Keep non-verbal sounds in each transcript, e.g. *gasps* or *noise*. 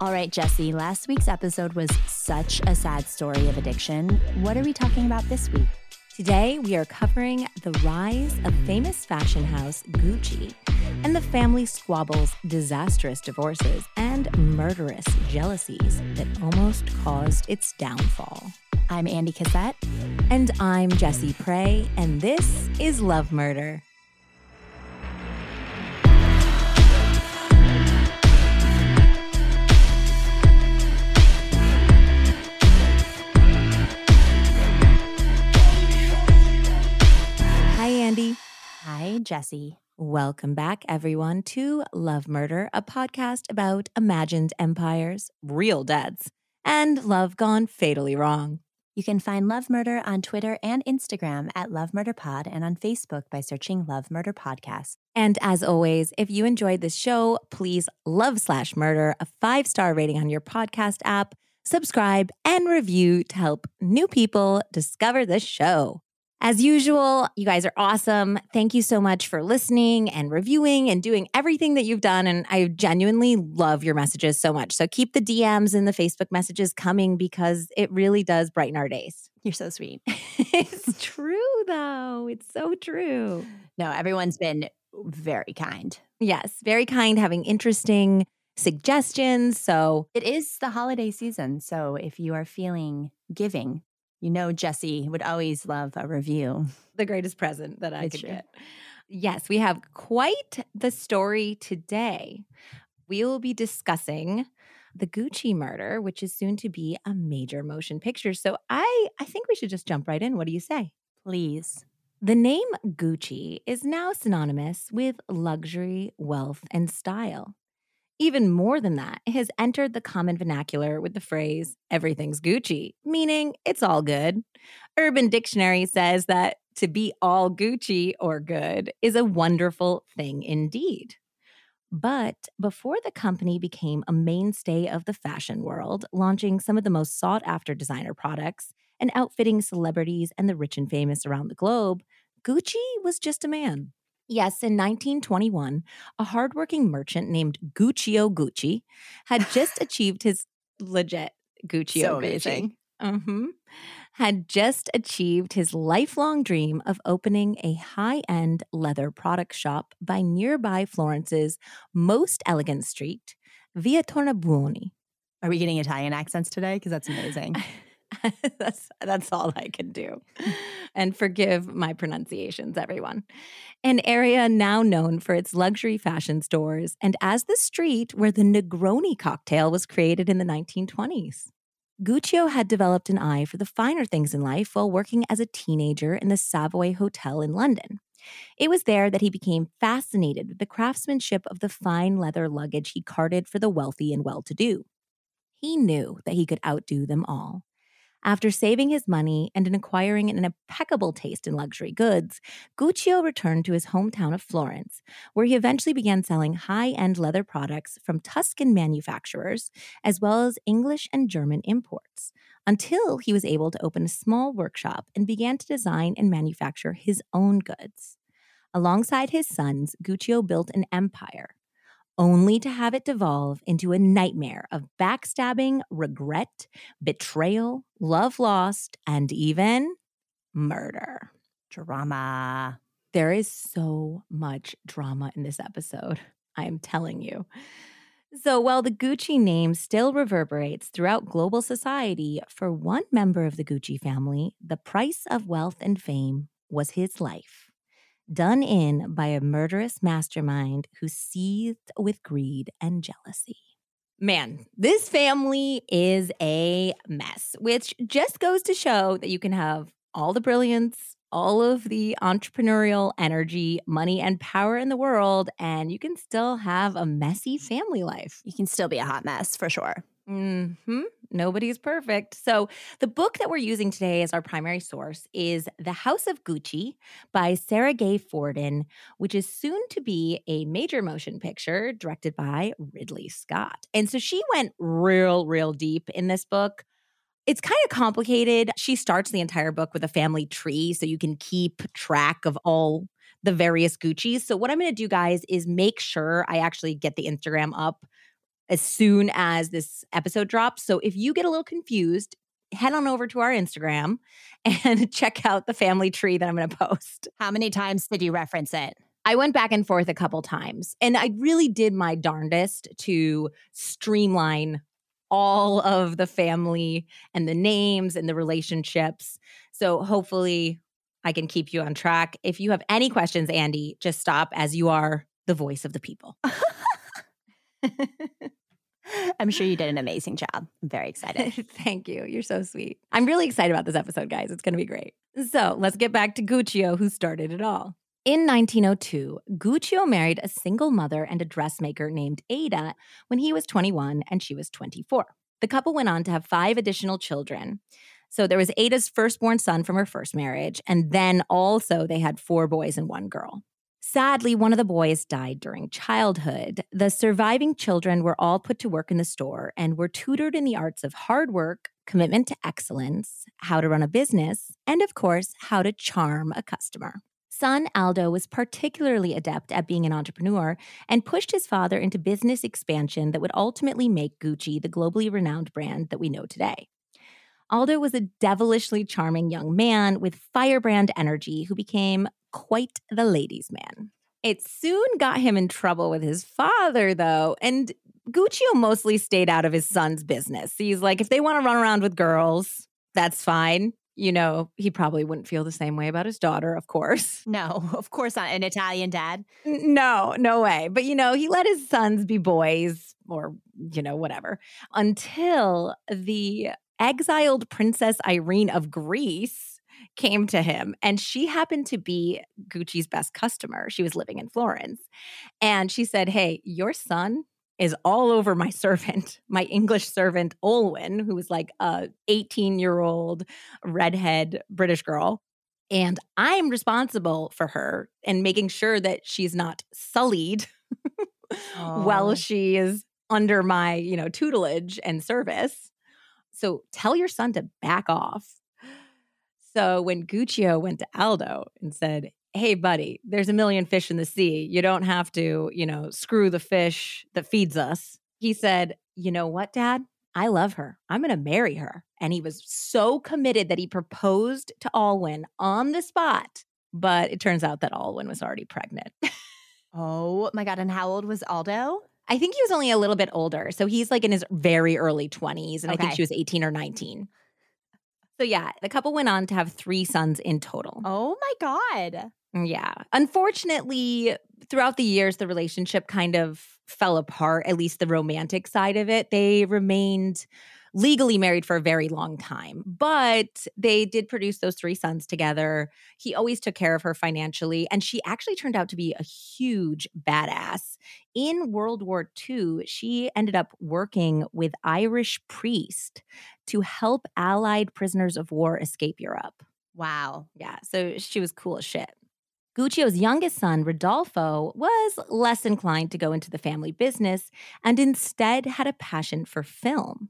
All right, Jesse, last week's episode was such a sad story of addiction. What are we talking about this week? Today, we are covering the rise of famous fashion house Gucci and the family squabbles, disastrous divorces, and murderous jealousies that almost caused its downfall. I'm Andy Cassette. And I'm Jesse Prey, and this is Love Murder. Hi, Jesse. Welcome back, everyone, to Love Murder, a podcast about imagined empires, real deaths, and love gone fatally wrong. You can find Love Murder on Twitter and Instagram at Love Murder Pod and on Facebook by searching Love Murder Podcast. And as always, if you enjoyed this show, please love slash murder a five star rating on your podcast app, subscribe, and review to help new people discover the show. As usual, you guys are awesome. Thank you so much for listening and reviewing and doing everything that you've done. And I genuinely love your messages so much. So keep the DMs and the Facebook messages coming because it really does brighten our days. You're so sweet. *laughs* it's true, though. It's so true. No, everyone's been very kind. Yes, very kind, having interesting suggestions. So it is the holiday season. So if you are feeling giving, you know, Jesse would always love a review. The greatest present that I It's could true. get. Yes, we have quite the story today. We will be discussing the Gucci murder, which is soon to be a major motion picture. So I I think we should just jump right in. What do you say? Please. The name Gucci is now synonymous with luxury, wealth, and style. Even more than that, it has entered the common vernacular with the phrase, everything's Gucci, meaning it's all good. Urban Dictionary says that to be all Gucci or good is a wonderful thing indeed. But before the company became a mainstay of the fashion world, launching some of the most sought after designer products and outfitting celebrities and the rich and famous around the globe, Gucci was just a man. Yes, in 1921, a hardworking merchant named Guccio Gucci had just *laughs* achieved his legit Guccio So Gucci. amazing. hmm Had just achieved his lifelong dream of opening a high end leather product shop by nearby Florence's most elegant street, Via Tornabuoni. Are we getting Italian accents today? Because that's amazing. *laughs* *laughs* that's that's all I can do. And forgive my pronunciations, everyone. An area now known for its luxury fashion stores and as the street where the Negroni cocktail was created in the 1920s. Guccio had developed an eye for the finer things in life while working as a teenager in the Savoy Hotel in London. It was there that he became fascinated with the craftsmanship of the fine leather luggage he carted for the wealthy and well to do. He knew that he could outdo them all. After saving his money and in acquiring an impeccable taste in luxury goods, Guccio returned to his hometown of Florence, where he eventually began selling high end leather products from Tuscan manufacturers, as well as English and German imports, until he was able to open a small workshop and began to design and manufacture his own goods. Alongside his sons, Guccio built an empire, only to have it devolve into a nightmare of backstabbing, regret, betrayal, love lost, and even murder. Drama. There is so much drama in this episode. I am telling you. So, while the Gucci name still reverberates throughout global society, for one member of the Gucci family, the price of wealth and fame was his life, done in by a murderous mastermind who seethed with greed and jealousy. Man, this family is a mess, which just goes to show that you can have all the brilliance, all of the entrepreneurial energy, money, and power in the world, and you can still have a messy family life. You can still be a hot mess for sure. Hmm Nobody's perfect. So, the book that we're using today as our primary source is The House of Gucci by Sara Gay Forden, which is soon to be a major motion picture directed by Ridley Scott. And so she went real, real deep in this book. It's kind of complicated. She starts the entire book with a family tree so you can keep track of all the various Gucci's. So, what I'm going to do, guys, is make sure I actually get the Instagram up as soon as this episode drops. So if you get a little confused, head on over to our Instagram *laughs* and check out the family tree that I'm going to post. How many times did you reference it? I went back and forth a couple times and I really did my darndest to streamline all of the family and the names and the relationships. So hopefully I can keep you on track. If you have any questions, Andy, just stop as you are the voice of the people. *laughs* *laughs* I'm sure you did an amazing job. I'm very excited. *laughs* Thank you. You're so sweet. I'm really excited about this episode, guys. It's going to be great. So let's get back to Guccio, who started it all. In 1902, Guccio married a single mother and a dressmaker named Ada when he was 21 and she was 24. The couple went on to have five additional children. So there was Ada's firstborn son from her first marriage, and then also they had four boys and one girl. Sadly, one of the boys died during childhood. The surviving children were all put to work in the store and were tutored in the arts of hard work, commitment to excellence, how to run a business, and of course, how to charm a customer. Son Aldo was particularly adept at being an entrepreneur and pushed his father into business expansion that would ultimately make Gucci the globally renowned brand that we know today. Aldo was a devilishly charming young man with firebrand energy who became quite the ladies' man. It soon got him in trouble with his father, though, and Guccio mostly stayed out of his son's business. He's like, if they want to run around with girls, that's fine you know, he probably wouldn't feel the same way about his daughter, of course. *laughs* No, of course not. An Italian dad. No, no way. But, you know, he let his sons be boys or, you know, whatever until the exiled Princess Irene of Greece came to him. And she happened to be Gucci's best customer. She was living in Florence. And she said, Hey, your son is all over my *laughs* servant, my English servant, Olwen, who was like a 18 year old redhead British girl. And I'm responsible for her and making sure that she's not sullied oh. *laughs* while she is under my, you know, tutelage and service. So tell your son to back off. So when Guccio went to Aldo and said, hey, buddy, there's a million fish in the sea. You don't have to, you know, screw the fish that feeds us. He said, you know what, dad? I love her. I'm going to marry her. And he was so committed that he proposed to Olwen on the spot. But it turns out that Olwen was already pregnant. *laughs* oh my God. And how old was Aldo? I think he was only a little bit older. So he's like in his very early 20s. And okay. I think she was 18 or 19. So yeah, the couple went on to have three sons in total. Oh my God. Mm, yeah. Unfortunately, throughout the years, the relationship kind of fell apart, at least the romantic side of it. They remained legally married for a very long time, but they did produce those three sons together. He always took care of her financially, and she actually turned out to be a huge badass. In World War II, she ended up working with Irish priests to help Allied prisoners of war escape Europe. Wow. Yeah. So she was cool as shit. Guccio's youngest son, Rodolfo, was less inclined to go into the family business and instead had a passion for film.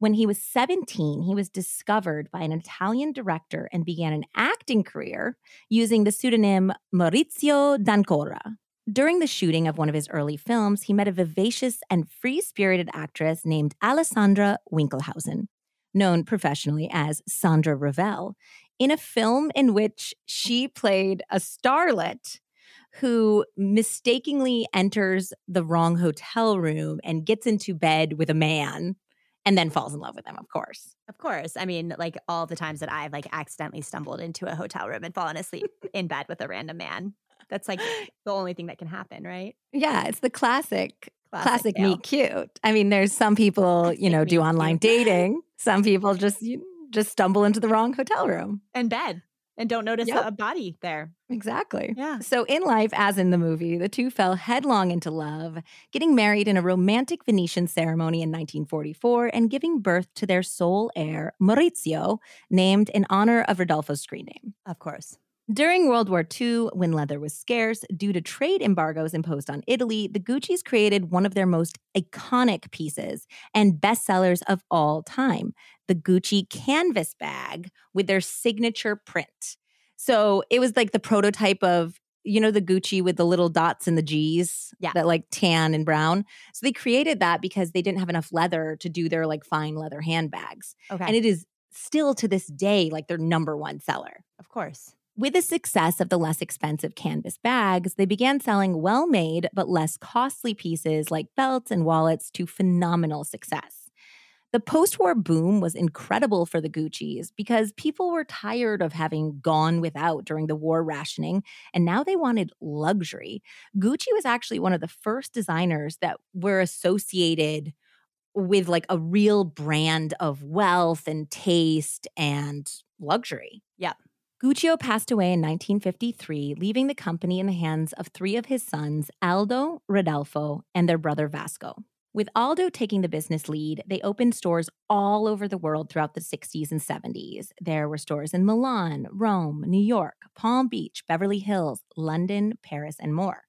When he was 17, he was discovered by an Italian director and began an acting career using the pseudonym Maurizio D'Ancora. During the shooting of one of his early films, he met a vivacious and free spirited actress named Alessandra Winkelhausen, known professionally as Sandra Ravel, in a film in which she played a starlet who mistakenly enters the wrong hotel room and gets into bed with a man and then falls in love with him of course. Of course. I mean like all the times that i've like accidentally stumbled into a hotel room and fallen asleep in bed with a random man. That's like *gasps* the only thing that can happen right? Yeah it's the classic classic, classic meet cute. I mean there's some people you know do online cute. dating. *laughs* Some people just you just stumble into the wrong hotel room. And bed and don't notice yep. a body there. Exactly. Yeah. So, in life, as in the movie, the two fell headlong into love, getting married in a romantic Venetian ceremony in 1944 and giving birth to their sole heir, Maurizio, named in honor of Rodolfo's screen name. Of course. During World War II, when leather was scarce due to trade embargoes imposed on Italy, the Gucci's created one of their most iconic pieces and bestsellers of all time the Gucci canvas bag with their signature print. So it was like the prototype of you know, the Gucci with the little dots and the G's Yeah. that like tan and brown. So they created that because they didn't have enough leather to do their like fine leather handbags. Okay. And it is still to this day like their number one seller. of course. With the success of the less expensive canvas bags, they began selling well made but less costly pieces like belts and wallets to phenomenal success. The post war boom was incredible for the Gucci's because people were tired of having gone without during the war rationing, and now they wanted luxury. Gucci was actually one of the first designers that were associated with like a real brand of wealth and taste and luxury. Yep. Guccio passed away in 1953, leaving the company in the hands of three of his sons, Aldo, Rodolfo, and their brother Vasco. With Aldo taking the business lead, they opened stores all over the world throughout the 60s and 70s. There were stores in Milan, Rome, New York, Palm Beach, Beverly Hills, London, Paris, and more.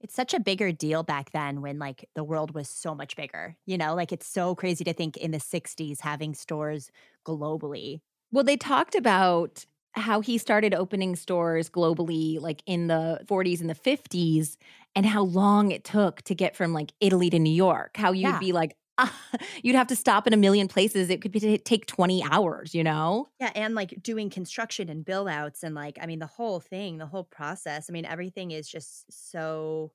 It's such a bigger deal back then when like the world was so much bigger. You know, like it's so crazy to think in the 60s having stores globally. Well, they talked about how he started opening stores globally, like in the 40s and the 50s, and how long it took to get from like Italy to New York. How you'd Yeah. be like, *laughs* you'd have to stop in a million places. It could be, take 20 hours, you know? Yeah, and like doing construction and build outs and like I mean the whole thing, the whole process. I mean everything is just so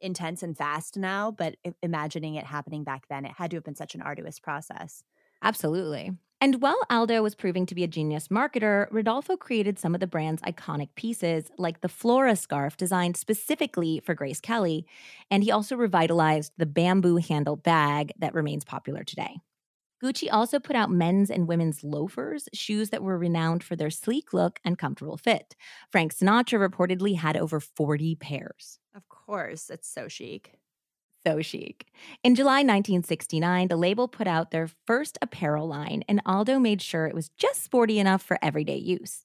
intense and fast now, but imagining it happening back then, it had to have been such an arduous process. Absolutely. And while Aldo was proving to be a genius marketer, Rodolfo created some of the brand's iconic pieces, like the Flora scarf designed specifically for Grace Kelly. And he also revitalized the bamboo handle bag that remains popular today. Gucci also put out men's and women's loafers, shoes that were renowned for their sleek look and comfortable fit. Frank Sinatra reportedly had over 40 pairs. Of course, it's so chic. So chic. In July 1969, the label put out their first apparel line, and Aldo made sure it was just sporty enough for everyday use.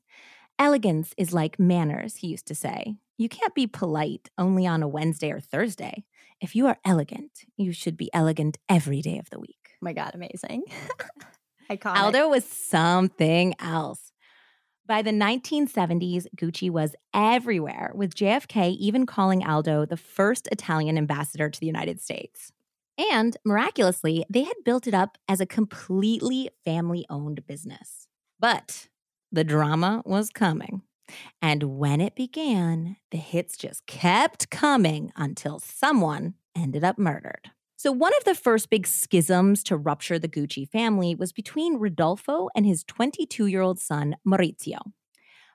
Elegance is like manners, he used to say. You can't be polite only on a Wednesday or Thursday. If you are elegant, you should be elegant every day of the week. Oh my god, amazing. *laughs* Iconic. Aldo was something else. By the 1970s, Gucci was everywhere, with JFK even calling Aldo the first Italian ambassador to the United States. And miraculously, they had built it up as a completely family owned business. But the drama was coming. And when it began, the hits just kept coming until someone ended up murdered. So, one of the first big schisms to rupture the Gucci family was between Rodolfo and his 22 year old son, Maurizio.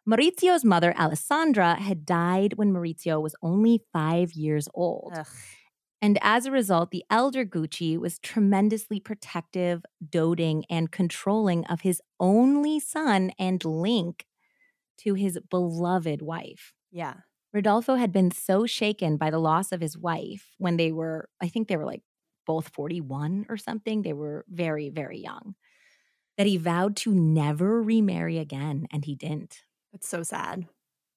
Maurizio's mother, Alessandra, had died when Maurizio was only five years old. Ugh. And as a result, the elder Gucci was tremendously protective, doting, and controlling of his only son and link to his beloved wife. Yeah. Rodolfo had been so shaken by the loss of his wife when they were, I think they were like both 41 or something. They were very, very young, that he vowed to never remarry again. And he didn't. It's so sad.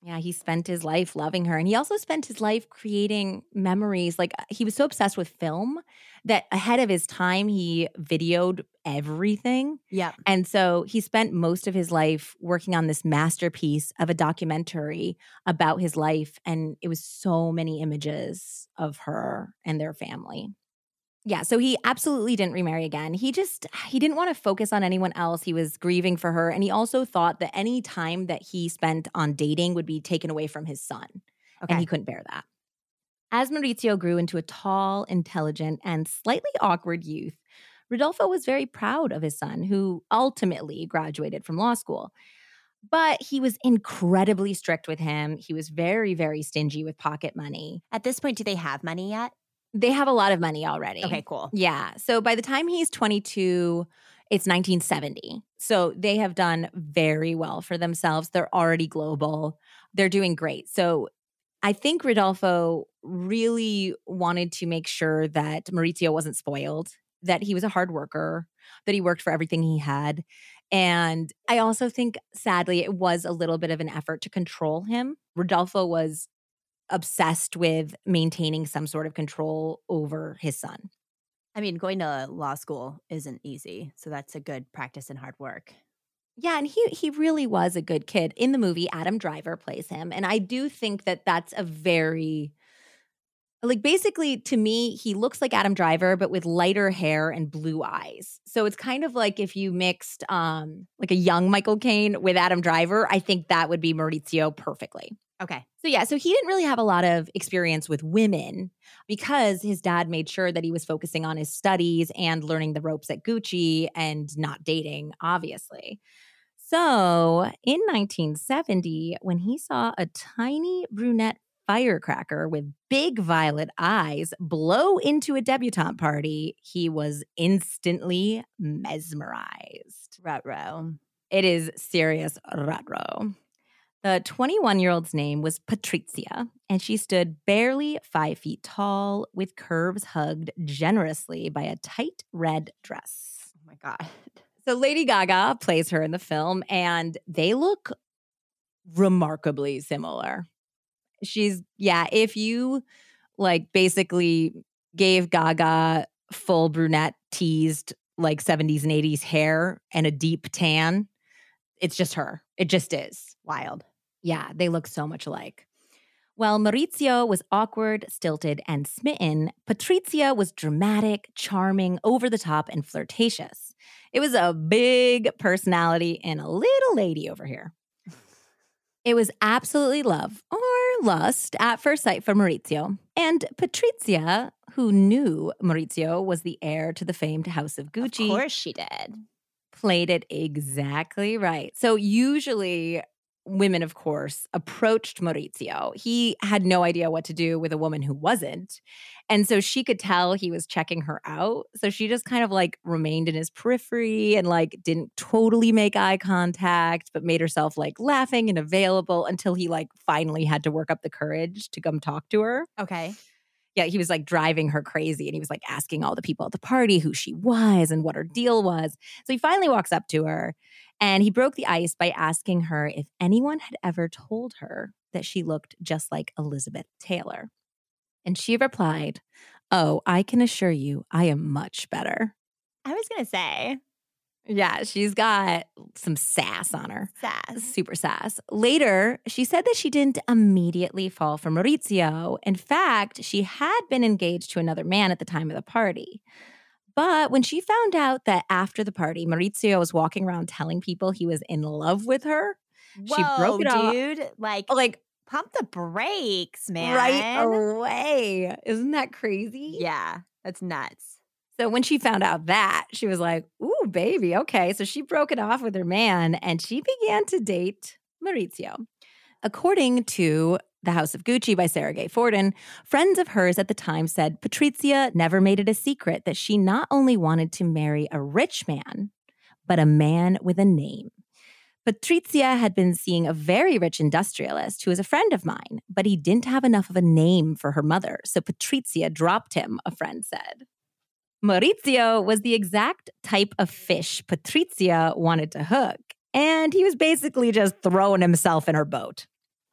Yeah, he spent his life loving her. And he also spent his life creating memories. Like uh, he was so obsessed with film that ahead of his time, he videoed everything. Yeah. And so he spent most of his life working on this masterpiece of a documentary about his life. And it was so many images of her and their family. Yeah, so he absolutely didn't remarry again. He just he didn't want to focus on anyone else. He was grieving for her and he also thought that any time that he spent on dating would be taken away from his son Okay. and he couldn't bear that. As Maurizio grew into a tall, intelligent, and slightly awkward youth, Rodolfo was very proud of his son, who ultimately graduated from law school. But he was incredibly strict with him. He was very, very stingy with pocket money. At this point, do they have money yet? They have a lot of money already. Okay, cool. Yeah. So by the time he's 22, it's 1970. So they have done very well for themselves. They're already global. They're doing great. So I think Rodolfo really wanted to make sure that Maurizio wasn't spoiled, that he was a hard worker, that he worked for everything he had. And I also think, sadly, it was a little bit of an effort to control him. Rodolfo was obsessed with maintaining some sort of control over his son. I mean, going to law school isn't easy. So that's a good practice and hard work. Yeah, and he he really was a good kid. In the movie, Adam Driver plays him, and I do think that that's a very like basically to me, he looks like Adam Driver but with lighter hair and blue eyes. So it's kind of like if you mixed um like a young Michael Caine with Adam Driver, I think that would be Maurizio perfectly. Okay. So yeah, so he didn't really have a lot of experience with women because his dad made sure that he was focusing on his studies and learning the ropes at Gucci and not dating, obviously. So in 1970, when he saw a tiny brunette firecracker with big violet eyes blow into a debutante party, he was instantly mesmerized. Rutro. It is serious rutro. The 21 year old's name was Patrizia, and she stood barely five feet tall, with curves hugged generously by a tight red dress. Oh my God. So Lady Gaga plays her in the film, and they look remarkably similar. She's, yeah, if you like basically gave Gaga full brunette teased like 70s and 80s hair and a deep tan, it's just her. It just is. Wild. Yeah, they look so much alike. While Maurizio was awkward, stilted, and smitten, Patrizia was dramatic, charming, over the top, and flirtatious. It was a big personality and a little lady over here. It was absolutely love or lust at first sight for Maurizio. And Patrizia, who knew Maurizio was the heir to the famed House of Gucci, Of course she did. Played it exactly right. So usually women of course approached Maurizio. He had no idea what to do with a woman who wasn't. And so she could tell he was checking her out. So she just kind of like remained in his periphery and like didn't totally make eye contact but made herself like laughing and available until he like finally had to work up the courage to come talk to her Okay. Yeah, he was like driving her crazy and he was like asking all the people at the party who she was and what her deal was. So he finally walks up to her and he broke the ice by asking her if anyone had ever told her that she looked just like Elizabeth Taylor. And she replied, Oh, I can assure you, I am much better. I was going to say Yeah, she's got some sass on her. sass. Super sass. Later, she said that she didn't immediately fall for Maurizio. In fact, she had been engaged to another man at the time of the party. But when she found out that after the party, Maurizio was walking around telling people he was in love with her, She broke it off. dude. Like, like pump the brakes, man. right away. Isn't that crazy? Yeah, that's nuts. So when she found out that, she was like, Ooh, baby, okay. So she broke it off with her man and she began to date Maurizio. According to The House of Gucci by Sara Gay Forden, friends of hers at the time said Patrizia never made it a secret that she not only wanted to marry a rich man, but a man with a name. Patrizia had been seeing a very rich industrialist who was a friend of mine, but he didn't have enough of a name for her mother, so Patrizia dropped him, a friend said. Maurizio was the exact type of fish Patrizia wanted to hook, and he was basically just throwing himself in her boat.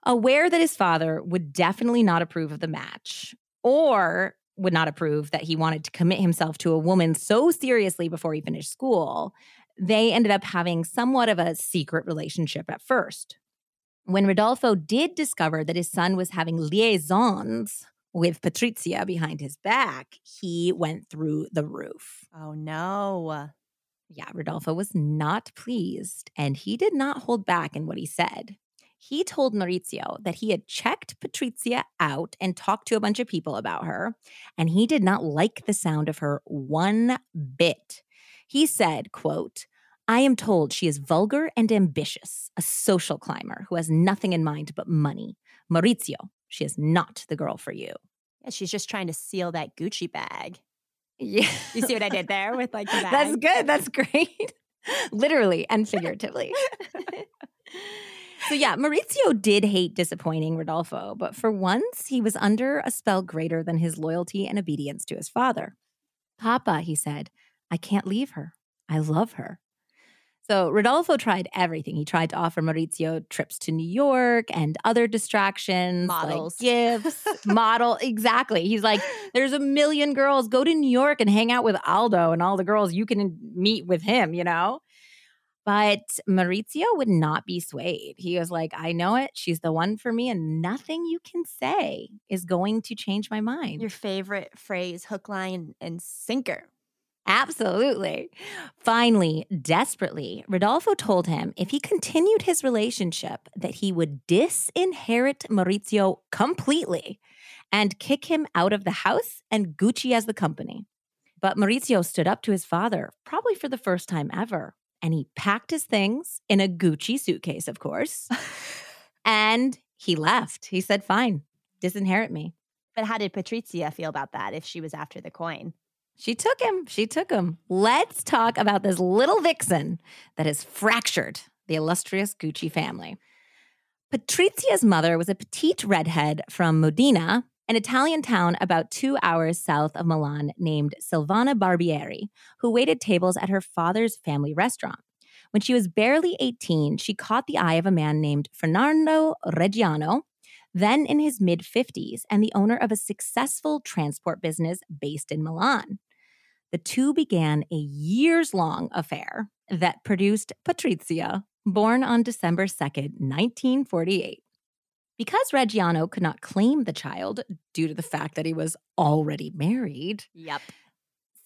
Aware that his father would definitely not approve of the match, or would not approve that he wanted to commit himself to a woman so seriously before he finished school, they ended up having somewhat of a secret relationship at first. When Rodolfo did discover that his son was having liaisons with Patrizia behind his back, he went through the roof. Oh, no. Yeah, Rodolfo was not pleased, and he did not hold back in what he said. He told Maurizio that he had checked Patrizia out and talked to a bunch of people about her, and he did not like the sound of her one bit. He said, quote, I am told she is vulgar and ambitious, a social climber who has nothing in mind but money. Maurizio, she is not the girl for you. Yeah, she's just trying to seal that Gucci bag. Yeah. You see what I did there with like the *laughs* bag? That's good. That's great. *laughs* Literally and figuratively. *laughs* so, yeah, Maurizio did hate disappointing Rodolfo, but for once, he was under a spell greater than his loyalty and obedience to his father. Papa, he said, I can't leave her. I love her. So Rodolfo tried everything. He tried to offer Maurizio trips to New York and other distractions, Models. like gifts, *laughs* model. Exactly. He's like, there's a million girls. Go to New York and hang out with Aldo and all the girls you can meet with him, you know? But Maurizio would not be swayed. He was like, I know it. She's the one for me, and nothing you can say is going to change my mind. Your favorite phrase, hook, line, and sinker. Absolutely. Finally, desperately, Rodolfo told him if he continued his relationship that he would disinherit Maurizio completely and kick him out of the house and Gucci as the company. But Maurizio stood up to his father, probably for the first time ever, and he packed his things in a Gucci suitcase, of course. *laughs* and he left. He said, Fine, disinherit me. But how did Patrizia feel about that if she was after the coin? She took him. She took him. Let's talk about this little vixen that has fractured the illustrious Gucci family. Patrizia's mother was a petite redhead from Modena, an Italian town about two hours south of Milan named Silvana Barbieri, who waited tables at her father's family restaurant. When she was barely 18, she caught the eye of a man named Fernando Reggiano, then in his mid 50s and the owner of a successful transport business based in Milan. The two began a years long affair that produced Patrizia, born on December 2nd, 1948. Because Reggiano could not claim the child due to the fact that he was already married, Yep.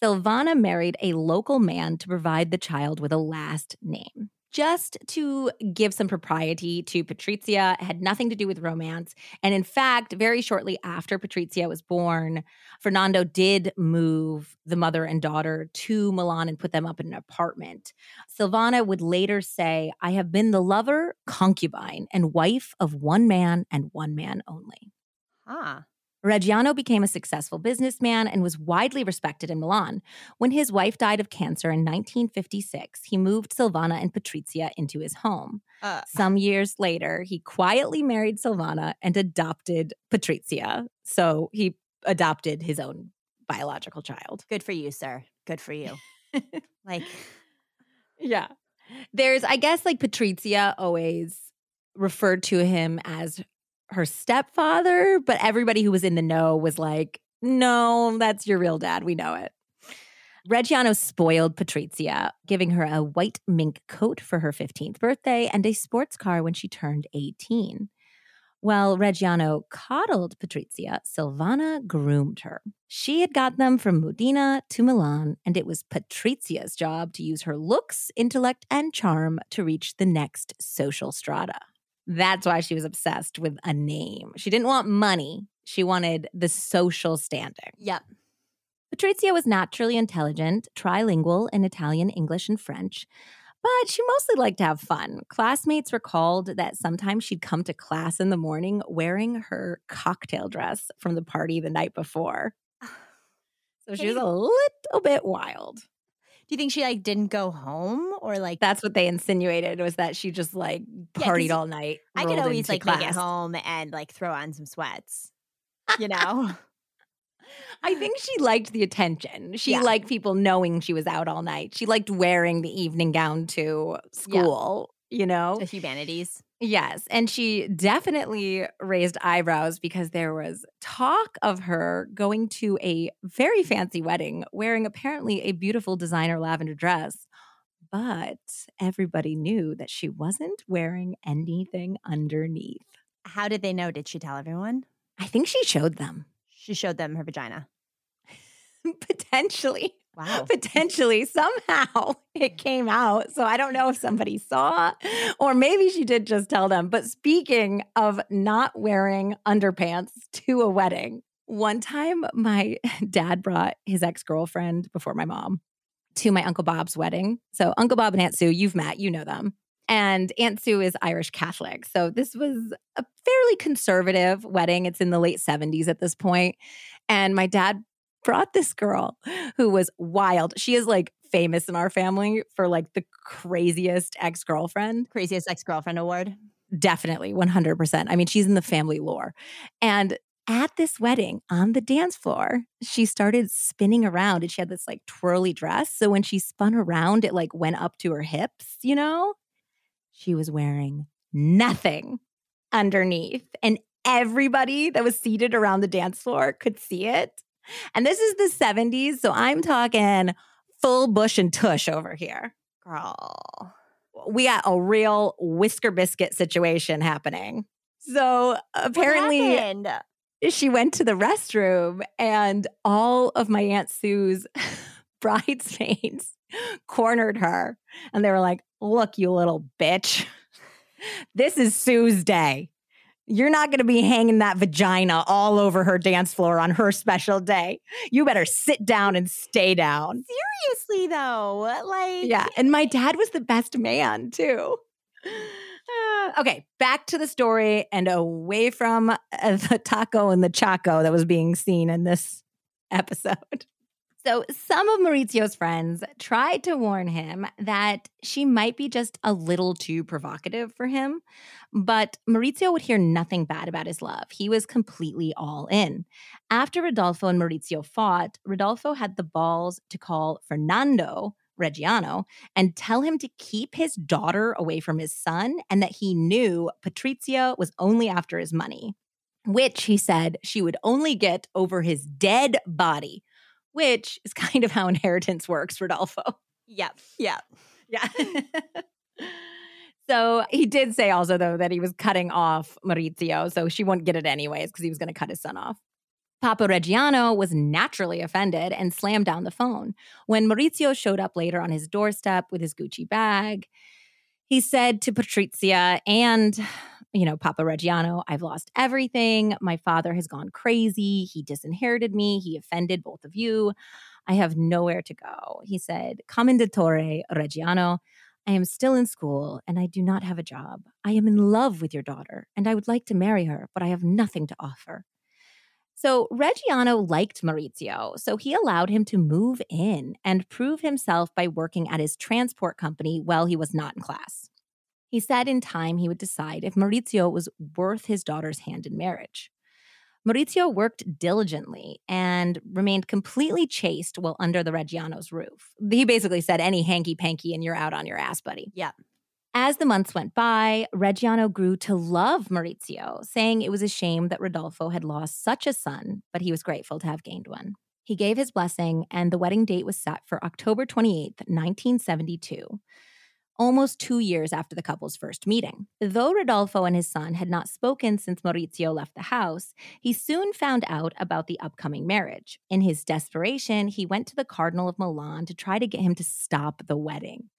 Silvana married a local man to provide the child with a last name. Just to give some propriety to Patrizia, it had nothing to do with romance. And in fact, very shortly after Patrizia was born, Fernando did move the mother and daughter to Milan and put them up in an apartment. Silvana would later say, I have been the lover, concubine, and wife of one man and one man only. Huh. Reggiano became a successful businessman and was widely respected in Milan. When his wife died of cancer in 1956, he moved Silvana and Patrizia into his home. Uh, Some years later, he quietly married Silvana and adopted Patrizia. So he adopted his own biological child. good for you, sir. Good for you. *laughs* like, Yeah. There's, I guess, like Patrizia always referred to him as her stepfather, but everybody who was in the know was like, no, that's your real dad. We know it. Reggiano spoiled Patrizia, giving her a white mink coat for her 15th birthday and a sports car when she turned 18. While Reggiano coddled Patrizia, Silvana groomed her. She had got them from Modena to Milan, and it was Patrizia's job to use her looks, intellect, and charm to reach the next social strata. That's why she was obsessed with a name. She didn't want money, she wanted the social standing. yep. Patrizia was naturally intelligent, trilingual in Italian, English, and French, but she mostly liked to have fun. Classmates recalled that sometimes she'd come to class in the morning wearing her cocktail dress from the party the night before. *sighs* So she was a little bit wild. Do you think she like didn't go home or like That's what they insinuated was that she just like Yeah, partied all night. I could always like make it home and like throw on some sweats. You *laughs* know? I think she liked the attention. She Yeah. liked people knowing she was out all night. She liked wearing the evening gown to school, you know? the humanities. Yes. And she definitely raised eyebrows because there was talk of her going to a very fancy wedding wearing apparently a beautiful designer lavender dress. But everybody knew that she wasn't wearing anything underneath. How did they know? Did she tell everyone? I think she showed them. She showed them her vagina. *laughs* Potentially. Wow. Potentially, somehow *laughs* it mm. came out. So I don't know if somebody saw or maybe she did just tell them. But speaking of not wearing underpants to a wedding, one time my *laughs* dad brought his ex girlfriend before my mom to my Uncle Bob's wedding. So Uncle Bob and Aunt Sue, you've met, you know them. And Aunt Sue is Irish Catholic. So this was a fairly conservative wedding. It's in the late 70s at this point. And my dad brought this girl who was wild. She is like famous in our family for like the craziest ex girlfriend. Craziest ex girlfriend award. Definitely 100%. I mean, she's in the family lore. And at this wedding on the dance floor, she started spinning around and she had this like twirly dress. So when she spun around, it like went up to her hips, you know? She was wearing nothing underneath. And everybody that was seated around the dance floor could see it. And this is the 70s. So I'm talking full bush and tush over here. Girl. we got a real whisker biscuit situation happening. So apparently, she went to the restroom, and all of my Aunt Sue's *laughs* bridesmaids *laughs* cornered her. And they were like, Look, you little bitch. *laughs* This is Sue's day. You're not going to be hanging that vagina all over her dance floor on her special day. You better sit down and stay down. Seriously, though. Like, yeah. And my dad was the best man, too. Uh, *sighs* okay, back to the story and away from uh, the taco and the chaco that was being seen in this episode. So, some of Maurizio's friends tried to warn him that she might be just a little too provocative for him, but Maurizio would hear nothing bad about his love. He was completely all in. After Rodolfo and Maurizio fought, Rodolfo had the balls to call Fernando Reggiano and tell him to keep his daughter away from his son and that he knew Patrizia was only after his money, which he said she would only get over his dead body which is *laughs* kind of how inheritance works, Rodolfo. Yep. Yeah. Yeah. *laughs* so he did say also, though, that he was cutting off Maurizio. So she wouldn't get it anyways because he was going to cut his son off. Papa Reggiano was naturally offended and slammed down the phone. When Maurizio showed up later on his doorstep with his Gucci bag, he said to Patrizia and you know, Papa Reggiano, I've lost everything. My father has gone crazy. He disinherited me. He offended both of you. I have nowhere to go. He said, Commendatore Reggiano, I am still in school and I do not have a job. I am in love with your daughter and I would like to marry her, but I have nothing to offer. So Reggiano liked Maurizio, so he allowed him to move in and prove himself by working at his transport company while he was not in class. He said in time he would decide if Maurizio was worth his daughter's hand in marriage. Maurizio worked diligently and remained completely chaste while under the Reggiano's roof. He basically said, any hanky panky and you're out on your ass, buddy. Yeah. As the months went by, Reggiano grew to love Maurizio, saying it was a shame that Rodolfo had lost such a son, but he was grateful to have gained one. He gave his blessing, and the wedding date was set for October 28th, 1972 almost two years after the couple's first meeting. Though Rodolfo and his son had not spoken since Maurizio left the house, he soon found out about the upcoming marriage. In his desperation, he went to the Cardinal of Milan to try to get him to stop the wedding.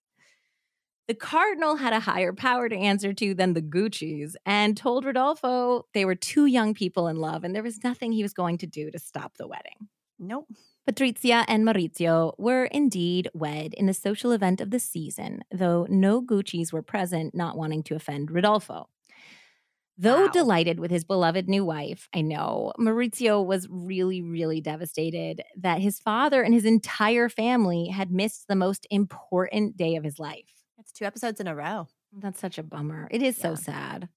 The Cardinal had a higher power to answer to than the Guccis and told Rodolfo they were two young people in love and there was nothing he was going to do to stop the wedding. Nope. Patrizia and Maurizio were indeed wed in the social event of the season, though no Guccis were present, not wanting to offend Rodolfo. Though wow. delighted with his beloved new wife, I know Maurizio was really, really devastated that his father and his entire family had missed the most important day of his life. It's two episodes in a row. That's such a bummer. It is yeah. so sad.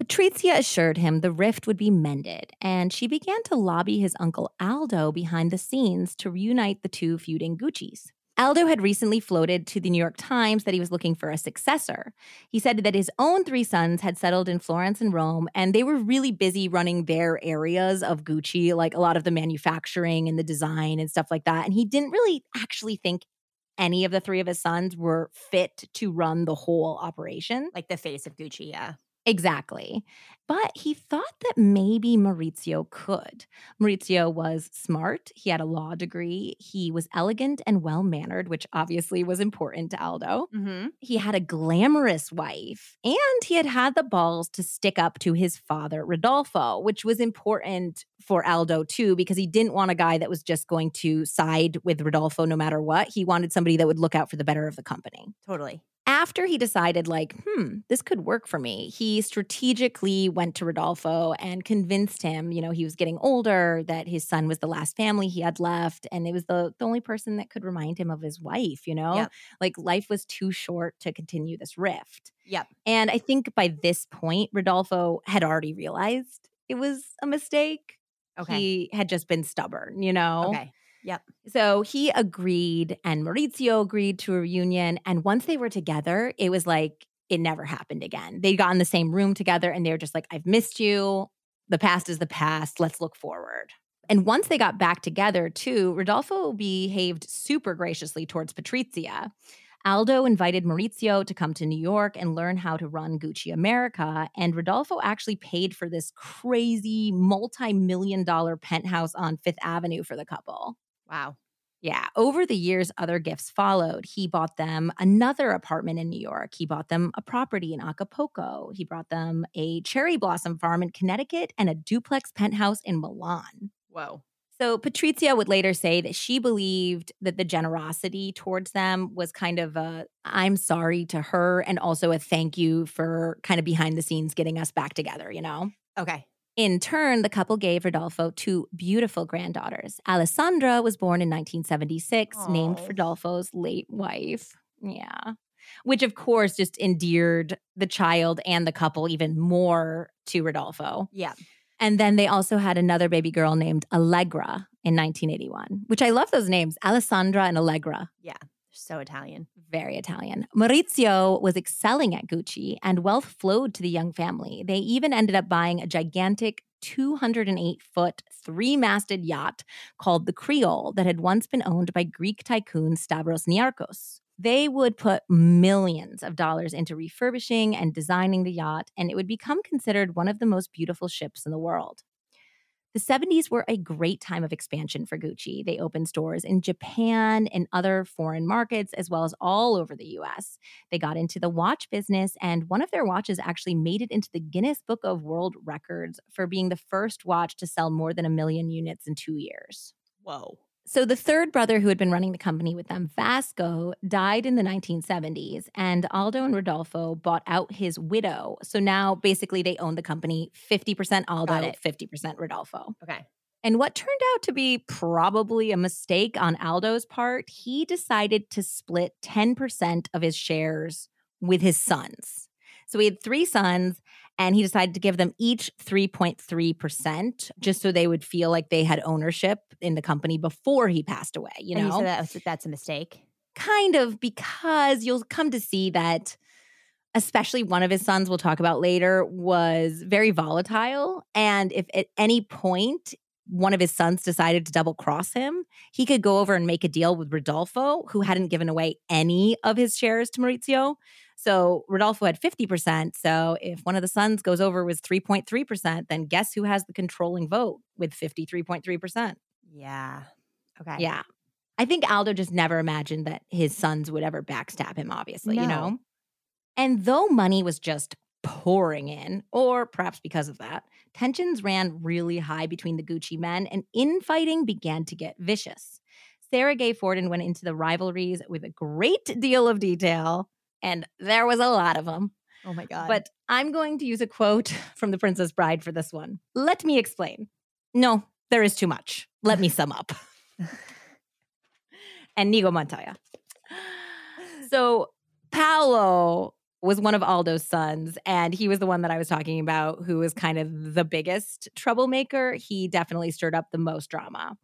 Patrizia assured him the rift would be mended, and she began to lobby his uncle Aldo behind the scenes to reunite the two feuding Guccis. Aldo had recently floated to the New York Times that he was looking for a successor. He said that his own three sons had settled in Florence and Rome, and they were really busy running their areas of Gucci, like a lot of the manufacturing and the design and stuff like that. And he didn't really actually think any of the three of his sons were fit to run the whole operation. Like the face of Gucci, yeah. Exactly. But he thought that maybe Maurizio could. Maurizio was smart. He had a law degree. He was elegant and well mannered, which obviously was important to Aldo. Mm-hmm. He had a glamorous wife, and he had had the balls to stick up to his father, Rodolfo, which was important for Aldo too, because he didn't want a guy that was just going to side with Rodolfo no matter what. He wanted somebody that would look out for the better of the company. Totally after he decided, like, hmm, this could work for me, he strategically went to Rodolfo and convinced him, you know, he was getting older, that his son was the last family he had left. And it was the, the only person that could remind him of his wife, you know? Yep. Like, life was too short to continue this rift. Yep. And I think by this point, Rodolfo had already realized it was a mistake. Okay. He had just been stubborn, you know? Okay. Yep. So he agreed, and Maurizio agreed to a reunion. And once they were together, it was like it never happened again. They got in the same room together and they were just like, I've missed you. The past is the past. Let's look forward. And once they got back together, too, Rodolfo behaved super graciously towards Patrizia. Aldo invited Maurizio to come to New York and learn how to run Gucci America. And Rodolfo actually paid for this crazy multi million dollar penthouse on Fifth Avenue for the couple. Wow. Yeah. Over the years, other gifts followed. He bought them another apartment in New York. He bought them a property in Acapulco. He brought them a cherry blossom farm in Connecticut and a duplex penthouse in Milan. Whoa. So Patrizia would later say that she believed that the generosity towards them was kind of a I'm sorry to her and also a thank you for kind of behind the scenes getting us back together, you know? Okay. In turn, the couple gave Rodolfo two beautiful granddaughters. Alessandra was born in 1976, named Aw. Rodolfo's late wife. Yeah. Which, of course, just endeared the child and the couple even more to Rodolfo. Yeah. And then they also had another baby girl named Allegra in 1981, which I love those names Alessandra and Allegra. So Italian. Very Italian. Maurizio was excelling at Gucci and wealth flowed to the young family. They even ended up buying a gigantic 208 foot, three masted yacht called the Creole that had once been owned by Greek tycoon Stavros Niarchos. They would put millions of dollars into refurbishing and designing the yacht, and it would become considered one of the most beautiful ships in the world. The 70s were a great time of expansion for Gucci. They opened stores in Japan and other foreign markets, as well as all over the US. They got into the watch business, and one of their watches actually made it into the Guinness Book of World Records for being the first watch to sell more than a million units in two years. Whoa. So, the third brother who had been running the company with them, Vasco, died in the 1970s, and Aldo and Rodolfo bought out his widow. So now basically they own the company 50% Aldo, 50% Rodolfo. Okay. And what turned out to be probably a mistake on Aldo's part, he decided to split 10% of his shares with his sons. So he had three sons, and he decided to give them each 3.3%, just so they would feel like they had ownership in the company before he passed away. You and know, you that was, that's a mistake. kind of because you'll come to see that especially one of his sons we'll talk about later was very volatile and if at any point one of his sons decided to double cross him he could go over and make a deal with rodolfo who hadn't given away any of his shares to maurizio so rodolfo had 50% so if one of the sons goes over with 3.3% then guess who has the controlling vote with 53.3% Yeah. Okay. yeah. I think Aldo just never imagined that his sons would ever backstab him, obviously, you know? And though money was just pouring in, or perhaps because of that, tensions ran really high between the Gucci men and infighting began to get vicious. Sara Gay Forden went into the rivalries with a great deal of detail, and there was a lot of them. Oh my God. But I'm going to use a quote *laughs* from The Princess Bride for this one. Let me explain. No, there is too much. Let me sum up. *laughs* and Inigo Montoya. So Paolo was one of Aldo's sons, and he was the one that I was talking about who was kind of the biggest troublemaker. He definitely stirred up the most drama.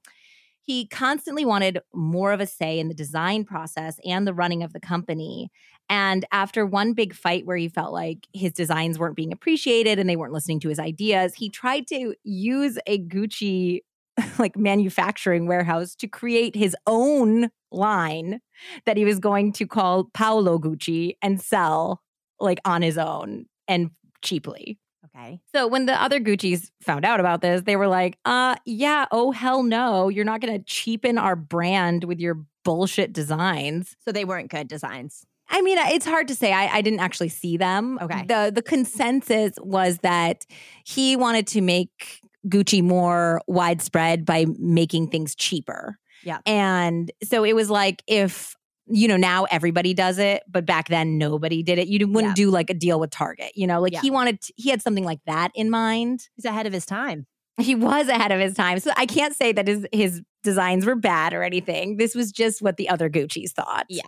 He constantly wanted more of a say in the design process and the running of the company. And after one big fight where he felt like his designs weren't being appreciated and they weren't listening to his ideas, he tried to use a Gucci *laughs* like manufacturing warehouse to create his own line that he was going to call Paolo Gucci and sell like on his own and cheaply. Okay. So when the other Gucci's found out about this, they were like, uh, yeah, oh hell no. You're not gonna cheapen our brand with your bullshit designs. So they weren't good designs. I mean, it's hard to say. I, I didn't actually see them. Okay. The the consensus was that he wanted to make Gucci more widespread by making things cheaper. Yeah. And so it was like if you know now everybody does it, but back then nobody did it. You wouldn't do like a deal with Target. You know, like Yeah. he wanted to- he had something like that in mind. He's ahead of his time. He was ahead of his time. So I can't say that his his designs were bad or anything. This was just what the other Gucci's thought. Yeah.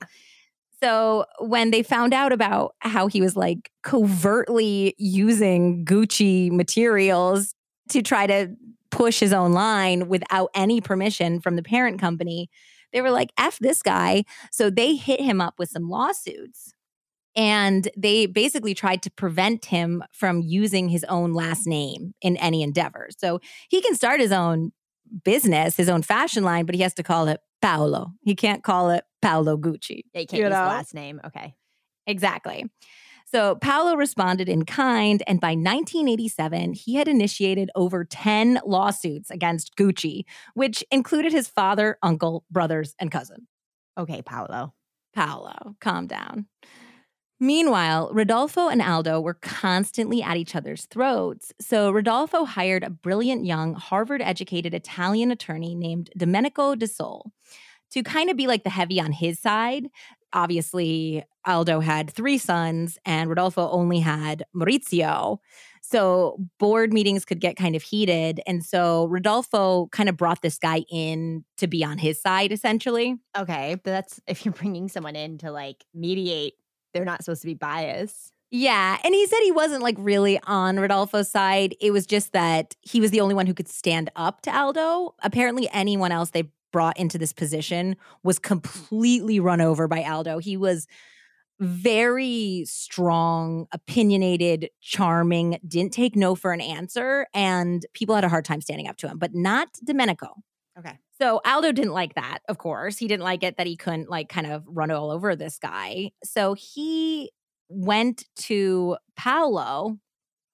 So when they found out about how he was like covertly using Gucci materials to try to push his own line without any permission from the parent company, they were like, F this guy. So they hit him up with some lawsuits. And they basically tried to prevent him from using his own last name in any endeavor. So he can start his own business, his own fashion line, but he has to call it Paolo. He can't call it Paolo Gucci. Yeah, you can't You use know? the last name. Okay. Exactly. So Paolo responded in kind, and by 1987, he had initiated over 10 lawsuits against Gucci, which included his father, uncle, brothers, and cousin. Okay, Paolo. Paolo, calm down. Meanwhile, Rodolfo and Aldo were constantly at each other's throats. So Rodolfo hired a brilliant young Harvard educated Italian attorney named Domenico De Sole to kind of be like the heavy on his side. Obviously, Aldo had three sons and Rodolfo only had Maurizio. So board meetings could get kind of heated. And so Rodolfo kind of brought this guy in to be on his side, essentially. Okay, but that's if you're bringing someone in to like mediate, they're not supposed to be biased. Yeah. And he said he wasn't like really on Rodolfo's side. It was just that he was the only one who could stand up to Aldo. Apparently, anyone else they brought into this position was completely run over by Aldo. He was very strong, opinionated, charming, didn't take no for an answer, and people had a hard time standing up to him, but not Domenico. Okay. So Aldo didn't like that, of course. He didn't like it that he couldn't like kind of run all over this guy. So he went to Paolo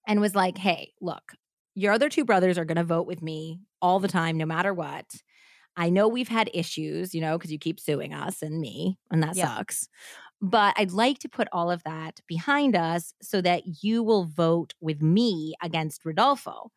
and was like, "Hey, look, your other two brothers are going to vote with me all the time no matter what. I know we've had issues, you know, because you keep suing us and me, and that Yeah. sucks. But I'd like to put all of that behind us so that you will vote with me against Rodolfo.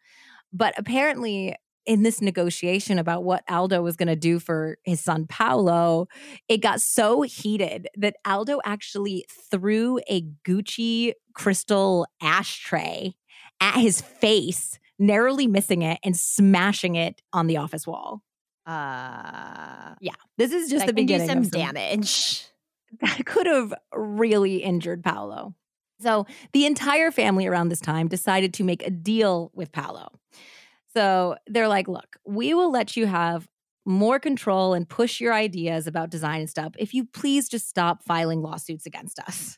But apparently, in this negotiation about what Aldo was going to do for his son Paolo, it got so heated that Aldo actually threw a Gucci crystal ashtray at his face, narrowly missing it and smashing it on the office wall. Uh Yeah, this is just that the can do beginning. some of some- damage. *laughs* that could have really injured Paolo. So the entire family around this time decided to make a deal with Paolo. So they're like, look, we will let you have more control and push your ideas about design and stuff if you please just stop filing lawsuits against us.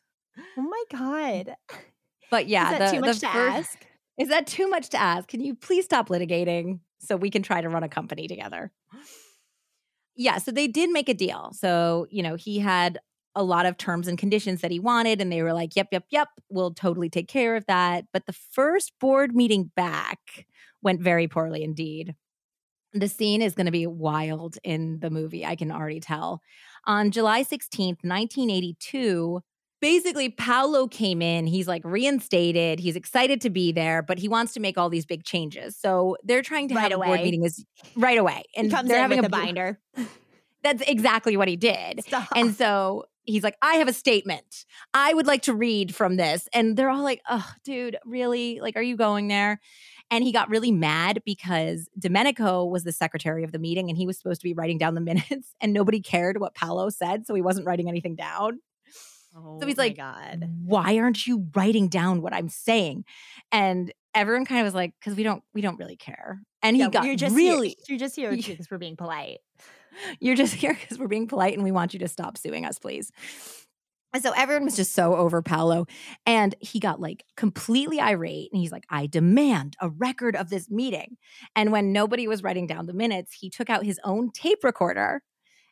Oh my god. But yeah, Is that the- too much to fir- ask? Is that too much to ask? Can you please stop litigating so we can try to run a company together? Yeah, so they did make a deal. So, you know, he had a lot of terms and conditions that he wanted, and they were like, yep, yep, yep, we'll totally take care of that. But the first board meeting back went very poorly indeed. The scene is going to be wild in the movie, I can already tell. On July 16th, 1982, basically Paolo came in, he's like reinstated, he's excited to be there, but he wants to make all these big changes. So they're trying to Right have a board meeting is right away. And they're in having a binder. *laughs* That's exactly what he did. Stop. And so he's like, I have a statement. I would like to read from this. And they're all like, oh, dude, really? Like, are you going there? And he got really mad because Domenico was the secretary of the meeting and he was supposed to be writing down the *laughs* minutes and nobody cared what Paolo said. So he wasn't writing anything down. Oh so he's oh like, God. Why aren't you writing down what I'm saying? And everyone kind of was like, because we don't, we don't really care. And he Yeah, got you're just really, here, you're just here *laughs* because we're being polite. You're just here because we're being polite and we want you to stop suing us, please. And so everyone was just so over Paolo. And he got like completely irate. And he's like, I demand a record of this meeting. And when nobody was writing down the minutes, he took out his own tape recorder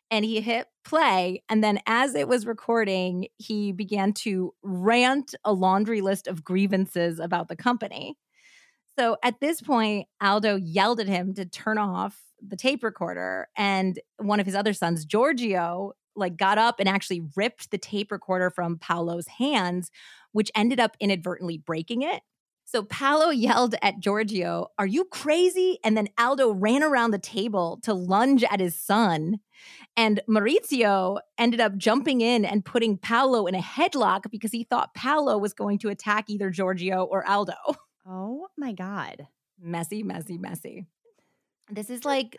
and he hit play. And then as it was recording, he began to rant a laundry list of grievances about the company. So at this point, Aldo yelled at him to turn off the tape recorder. And one of his other sons, Giorgio, like got up and actually ripped the tape recorder from Paolo's hands, which ended up inadvertently breaking it. So Paolo *laughs* yelled at Giorgio, Are you crazy? And then Aldo ran around the table to lunge at his son. And Maurizio ended up jumping in and putting Paolo in a headlock because he thought Paolo was going to attack either Giorgio or Aldo. *laughs* Oh my God. Messy, messy, messy. This is like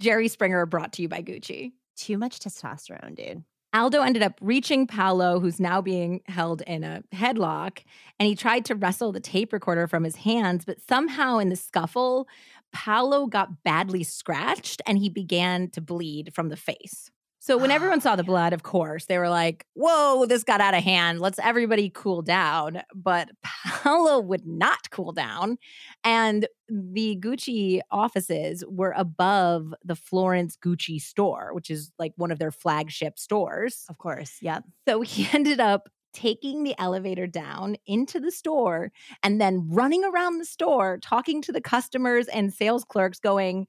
Jerry Springer brought to you by Gucci. Too much testosterone, dude. Aldo ended up reaching Paolo, who's now being held in a headlock, and he tried to wrestle the tape recorder from his hands, but somehow in the scuffle, Paolo got badly scratched and he began to bleed from the face. So when *gasps* everyone saw the blood, of course, they were like, whoa, this got out of hand. Let's everybody cool down. But *laughs* Paolo would not cool down. And the Gucci offices were above the Florence Gucci store, which is like one of their flagship stores. Of course. Yep. So he *laughs* ended up taking the elevator down into the store and then running around the store talking to the customers and sales clerks going,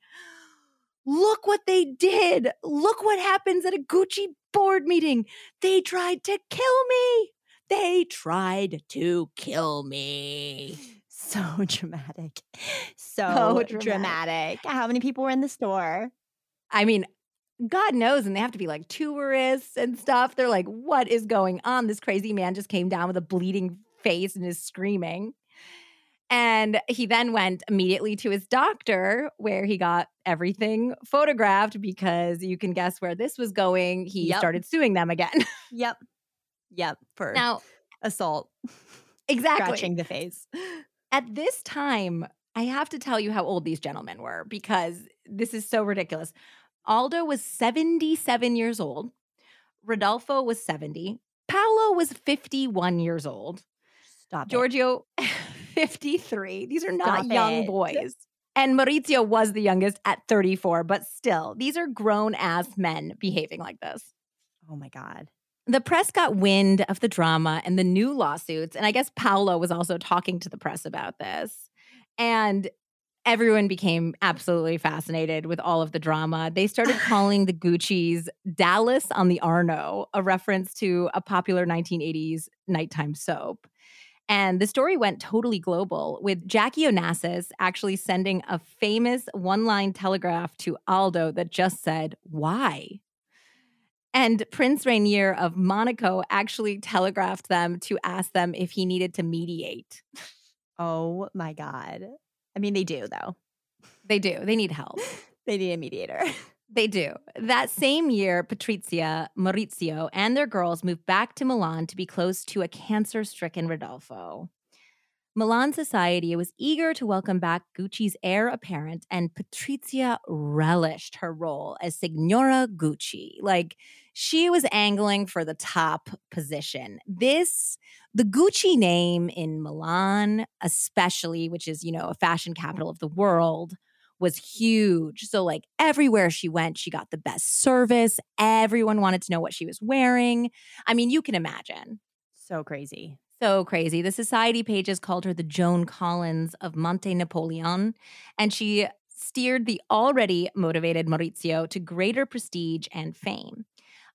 Look what they did. Look what happens at a Gucci board meeting. They tried to kill me. They tried to kill me. So *laughs* dramatic. So, So dramatic. dramatic. How many people were in the store? I mean, God knows, and they have to be like tourists and stuff. They're like, what is going on? This crazy man just came down with a bleeding face and is screaming. And he then went immediately to his doctor where he got everything photographed because you can guess where this was going. He Yep. started suing them again. *laughs* Yep. Yep. For now, assault. *laughs* exactly. Scratching the face. At this time, I have to tell you how old these gentlemen were because this is so ridiculous. Aldo was 77 years old. Rodolfo was 70. Paolo was 51 years old. Stop it. Giorgio, 53. These are not Stop young it. boys. And Maurizio was the youngest at 34, but still, these are grown ass men behaving like this. Oh my God. The press got wind of the drama and the new lawsuits. And I guess Paolo was also talking to the press about this. And everyone became absolutely fascinated with all of the drama. They started *laughs* calling the Gucci's Dallas on the Arno, a reference to a popular 1980s nighttime soap. And the story went totally global, with Jackie Onassis actually sending a famous one line telegraph to Aldo that just said, Why? And Prince Rainier of Monaco actually telegraphed them to ask them if he needed to mediate. Oh my God. I mean, they do, though. They do, they need help. *laughs* They need a mediator. *laughs* They do. That same year, Patrizia, Maurizio, and their girls moved back to Milan to be close to a cancer stricken Rodolfo. Milan society was eager to welcome back Gucci's heir apparent, and Patrizia relished her role as Signora Gucci. Like, she was angling for the top position. This, the Gucci name in Milan, especially, which is, you know, a fashion capital of the world, was huge. So, like, everywhere she went, she got the best service. Everyone wanted to know what she was wearing. I mean, you can imagine. so crazy. So crazy. The society pages called her the Joan Collins of Monte Napoleon, and she steered the already motivated Maurizio to greater prestige and fame.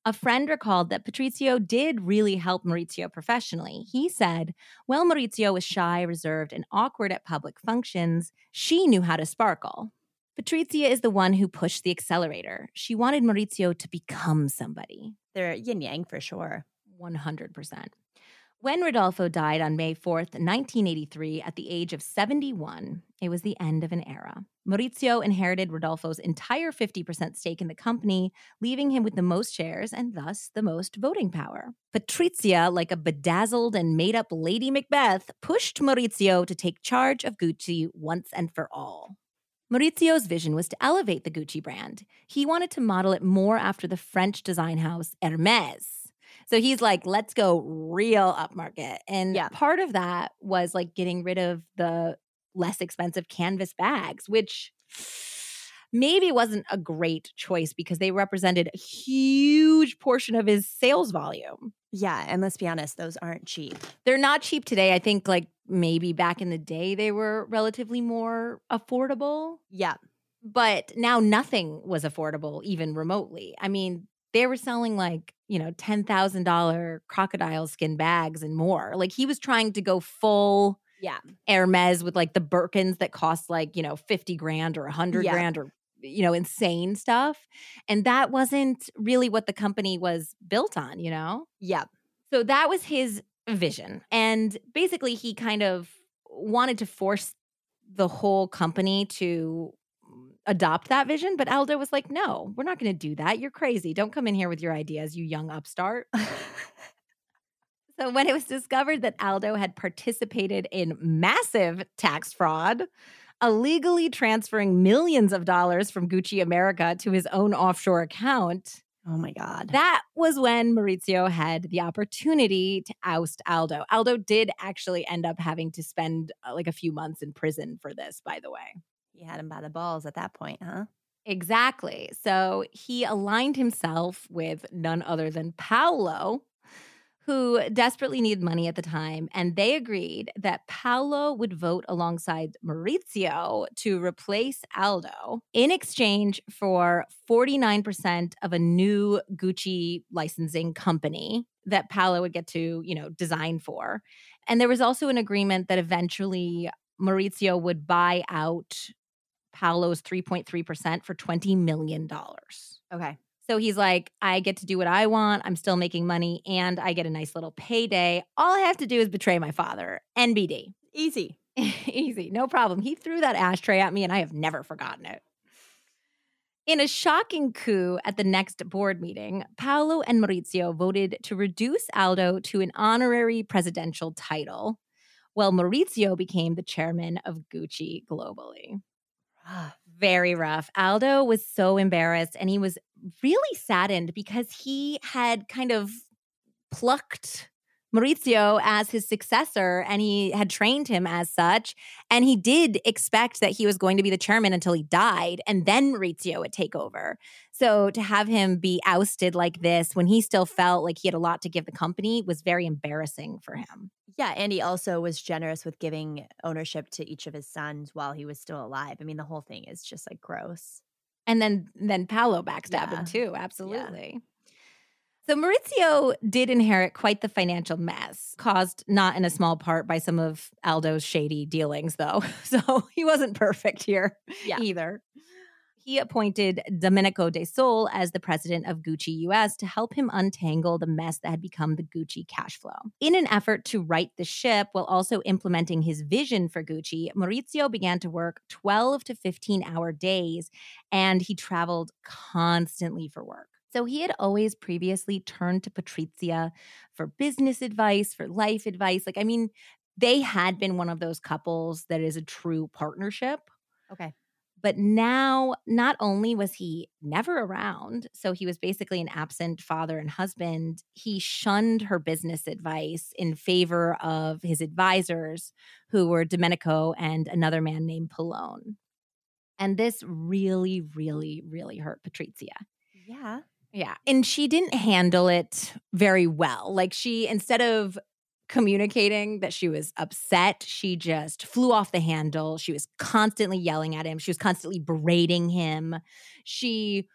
A friend recalled that Patrizio did really help Maurizio professionally. He said, While Maurizio was shy, reserved, and awkward at public functions, she knew how to sparkle. Patrizia is the one who pushed the accelerator. She wanted Maurizio to become somebody. They're yin yang for sure. 100%. When Rodolfo died on May 4th, 1983, at the age of 71, it was the end of an era. Maurizio inherited Rodolfo's entire 50% stake in the company, leaving him with the most shares and thus the most voting power. Patrizia, like a bedazzled and made up Lady Macbeth, pushed Maurizio to take charge of Gucci once and for all. Maurizio's vision was to elevate the Gucci brand. He wanted to model it more after the French design house Hermes. So he's like, let's go real upmarket. And Yeah. part of that was like getting rid of the less expensive canvas bags, which maybe wasn't a great choice because they represented a huge portion of his sales volume. Yeah. And let's be honest, those aren't cheap. They're not cheap today. I think like maybe back in the day they were relatively more affordable Yeah. but now nothing was affordable even remotely. I mean, they were selling like, you know, $10,000 crocodile skin bags and more. Like he was trying to go full Yeah. Hermes with like the Birkins that cost like, you know, 50 grand or 100 Yeah. grand or you know, insane stuff. And that wasn't really what the company was built on, you know? Yeah. So that was his vision. And basically, he kind of wanted to force the whole company to adopt that vision. But Aldo was like, no, we're not going to do that. You're crazy. Don't come in here with your ideas, you young upstart. So when it was discovered that Aldo had participated in massive tax fraud, illegally transferring millions of dollars from Gucci America to his own offshore account, Oh my God. That was when Maurizio had the opportunity to oust Aldo. Aldo did actually end up having to spend uh, like a few months in prison for this, by the way. He had him by the balls at that point, huh? Exactly. So he aligned himself with none other than Paolo, who desperately needed money at the time. And they agreed that Paolo would vote alongside Maurizio to replace Aldo in exchange for 49% of a new Gucci licensing company that Paolo would get to, you know, design for. And there was also an agreement that eventually Maurizio would buy out Paolo's 3.3% for $20 million. Okay. So he's like, I get to do what I want. I'm still making money and I get a nice little payday. All I have to do is betray my father. NBD. Easy. *laughs* Easy. No problem. He threw that ashtray at me and I have never forgotten it. In a shocking coup at the next board meeting, Paolo and Maurizio voted to reduce Aldo to an honorary presidential title, while Maurizio became the chairman of Gucci globally. Ah, very rough. Aldo was so embarrassed and he was really saddened because he had kind of plucked Maurizio as his successor and he had trained him as such. And he did expect that he was going to be the chairman until he died and then Maurizio would take over. So to have him be ousted like this when he still felt like he had a lot to give the company was very embarrassing for him. Yeah, and he also was generous with giving ownership to each of his sons while he was still alive. I mean, the whole thing is just like gross. And then then Paolo backstabbed Yeah. him too, absolutely. So Maurizio did inherit quite the financial mess, caused not in a small part by some of Aldo's shady dealings, though. *laughs* So he wasn't perfect here Yeah. either. He appointed Domenico De Sole as the president of Gucci US to help him untangle the mess that had become the Gucci cash flow. In an effort to right the ship while also implementing his vision for Gucci, Maurizio began to work 12 to 15 hour days and he traveled constantly for work. So he had always previously turned to Patrizia for business advice, for life advice. Like, I mean, they had been one of those couples that is a true partnership. Okay. But now, not only was he never around, so he was basically an absent father and husband, he shunned her business advice in favor of his advisors, who were Domenico and another man named Polone. And this really, really, really hurt Patrizia. Yeah. Yeah. And she didn't handle it very well. Like, she, instead of communicating that she was upset, she just flew off the handle. She was constantly yelling at him, she was constantly berating him. She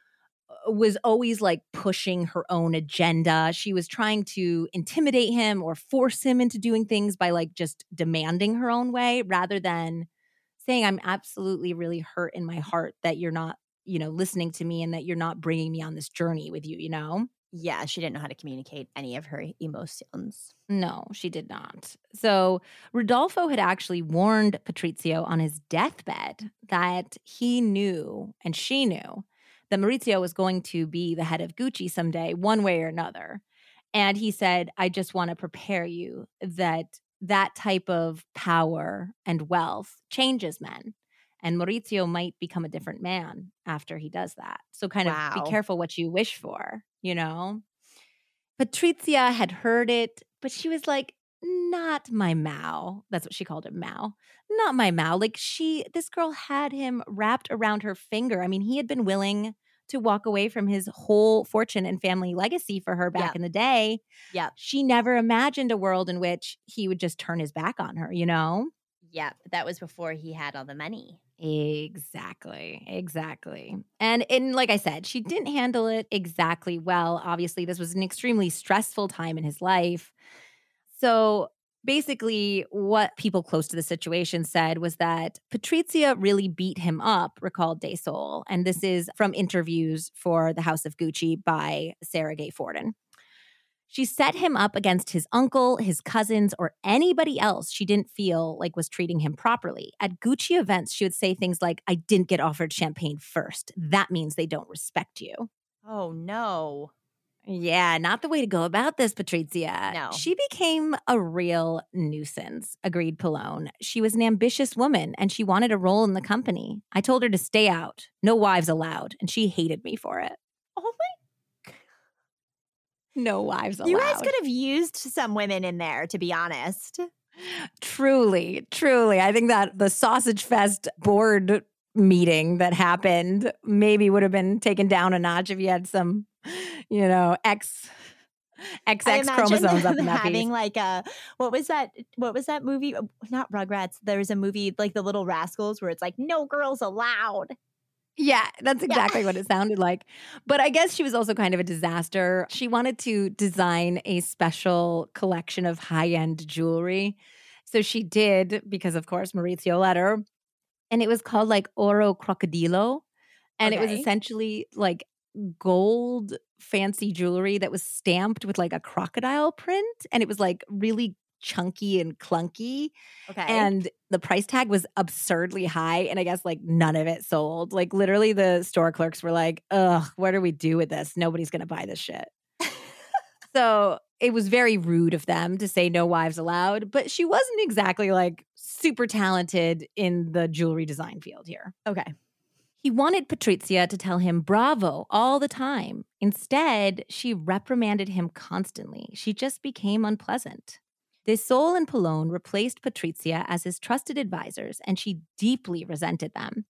uh, was always like pushing her own agenda. She was trying to intimidate him or force him into doing things by like just demanding her own way rather than saying, I'm absolutely really hurt in my heart that you're not, you know, listening to me and that you're not bringing me on this journey with you, you know? Yeah. She didn't know how to communicate any of her emotions. No, she did not. So Rodolfo had actually warned Patrizio on his deathbed that he knew and she knew that Maurizio was going to be the head of Gucci someday, one way or another. And he said, I just want to prepare you that that type of power and wealth changes men. And Maurizio might become a different man after he does that. So, kind of Wow. be careful what you wish for, you know? Patrizia had heard it, but she was like, not my Mao. That's what she called him, Mao. Not my Mao. Like she, this girl had him wrapped around her finger. I mean, he had been willing to walk away from his whole fortune and family legacy for her back Yeah. in the day. Yeah. She never imagined a world in which he would just turn his back on her, you know? Yeah. That was before he had all the money. Exactly. Exactly. And and like I said, she didn't handle it exactly well. Obviously, this was an extremely stressful time in his life. So basically what people close to the situation said was that Patrizia really beat him up, recalled De Sole. And this is from interviews for the House of Gucci by Sara Gay Forden. She set him up against his uncle, his cousins, or anybody else she didn't feel like was treating him properly. At Gucci events, she would say things like, I didn't get offered champagne first. That means they don't respect you. Oh, no. Yeah, not the way to go about this, Patrizia. No. She became a real nuisance, agreed Polone. She was an ambitious woman and she wanted a role in the company. I told her to stay out, no wives allowed, and she hated me for it. No wives allowed. You guys could have used some women in there, to be honest. Truly, truly. I think that the Sausage Fest board meeting that happened maybe would have been taken down a notch if you had some, you know, X XX chromosomes up *laughs* in that having piece. like a what was that? What was that movie? Not Rugrats. There was a movie like The Little Rascals where it's like no girls allowed. Yeah, that's exactly what it sounded like. But I guess she was also kind of a disaster. She wanted to design a special collection of high end jewelry. So she did, because of course Maurizio let her. And it was called like Oro Crocodilo. And it was essentially like gold fancy jewelry that was stamped with like a crocodile print. And it was like really chunky and clunky Okay. and the price tag was absurdly high and i guess like none of it sold like literally the store clerks were like ugh what do we do with this nobody's gonna buy this shit *laughs* so it was very rude of them to say no wives allowed but she wasn't exactly like super talented in the jewelry design field here okay. he wanted Patrizia to tell him bravo all the time. Instead, she reprimanded him constantly. She just became unpleasant. De Sole and Polone replaced Patrizia as his trusted advisors, and she deeply resented them.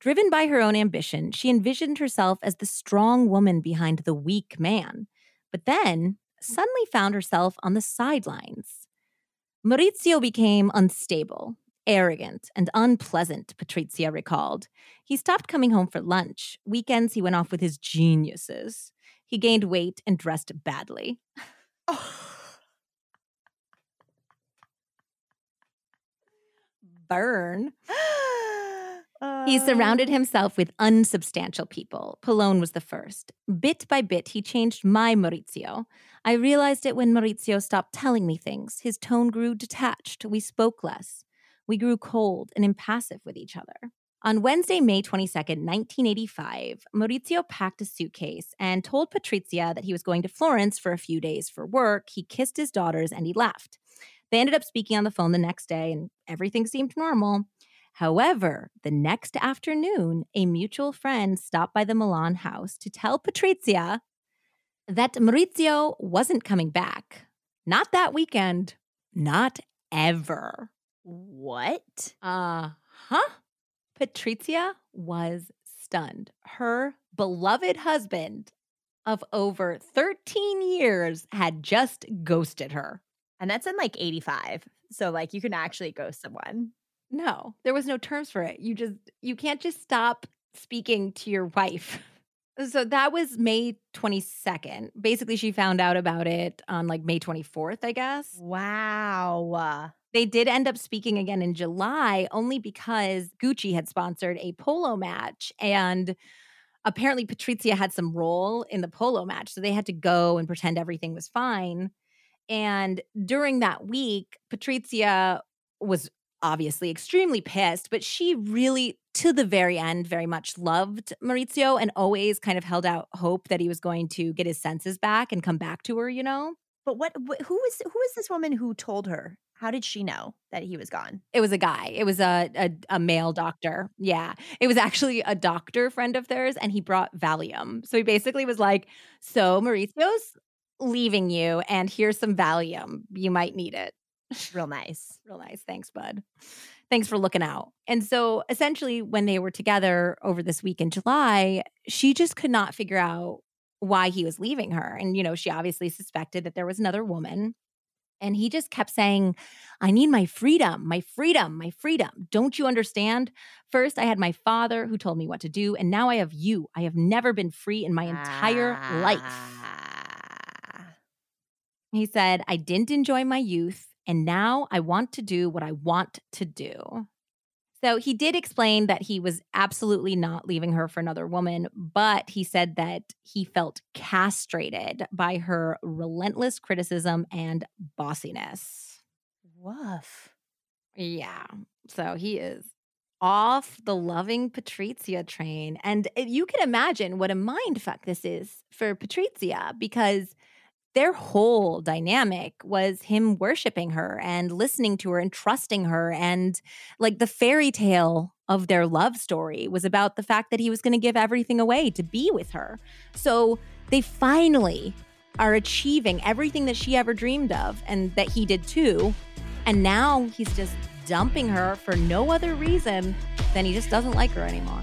Driven by her own ambition, she envisioned herself as the strong woman behind the weak man, but then suddenly found herself on the sidelines. Maurizio became unstable, arrogant, and unpleasant, Patrizia recalled. He stopped coming home for lunch. Weekends, he went off with his geniuses. He gained weight and dressed badly. *laughs* Oh. Burn. *gasps* He surrounded Um, himself with unsubstantial people. Polone was the first. Bit by bit, he changed my Maurizio. I realized it when Maurizio stopped telling me things. His tone grew detached. We spoke less. We grew cold and impassive with each other. On Wednesday, May 22nd, 1985, Maurizio packed a suitcase and told Patrizia that he was going to Florence for a few days for work. He kissed his daughters and he left. They ended up speaking on the phone the next day and everything seemed normal. However, the next afternoon, a mutual friend stopped by the Milan house to tell Patrizia that Maurizio wasn't coming back. Not that weekend, not ever. what? Uh huh. Patrizia was stunned. Her beloved husband of over 13 years had just ghosted her. And that's in like 85. So like you can actually ghost someone. No, there was no terms for it. You just you can't just stop speaking to your wife. Uh, so that was May 22nd. Basically, she found out about it on like May 24th, I guess. Wow. They did end up speaking again in July only because Gucci had sponsored a polo match and apparently Patrizia had some role in the polo match. So they had to go and pretend everything was fine. And during that week, Patrizia was obviously extremely pissed, but she really, to the very end, very much loved Maurizio and always kind of held out hope that he was going to get his senses back and come back to her, you know? But what, wh- who was this woman who told her? How did she know that he was gone? It was a guy. It was a, a a male doctor. Yeah. It was actually a doctor friend of theirs and he brought Valium. So he basically was like, "So Maurizio's leaving you and here's some Valium. You might need it." Real nice. *laughs* Real nice. Thanks, bud. Thanks for looking out. And so essentially, when they were together over this week in July, she just could not figure out why he was leaving her. And, you know, she obviously suspected that there was another woman. And he just kept saying, I need my freedom, my freedom, my freedom. Don't you understand? First, I had my father who told me what to do. And now I have you. I have never been free in my entire life. He said, I didn't enjoy my youth, and now I want to do what I want to do. So he did explain that he was absolutely not leaving her for another woman, but he said that he felt castrated by her relentless criticism and bossiness. Woof. Yeah. So he is off the loving Patrizia train. And eh, you can imagine what a mind fuck this is for Patrizia because their whole dynamic was him worshiping her and listening to her and trusting her. And like the fairy tale of their love story was about the fact that he was going to give everything away to be with her. So they finally, are achieving everything that she ever dreamed of and that he did too. And now he's just dumping her for no other reason than he just doesn't like her anymore.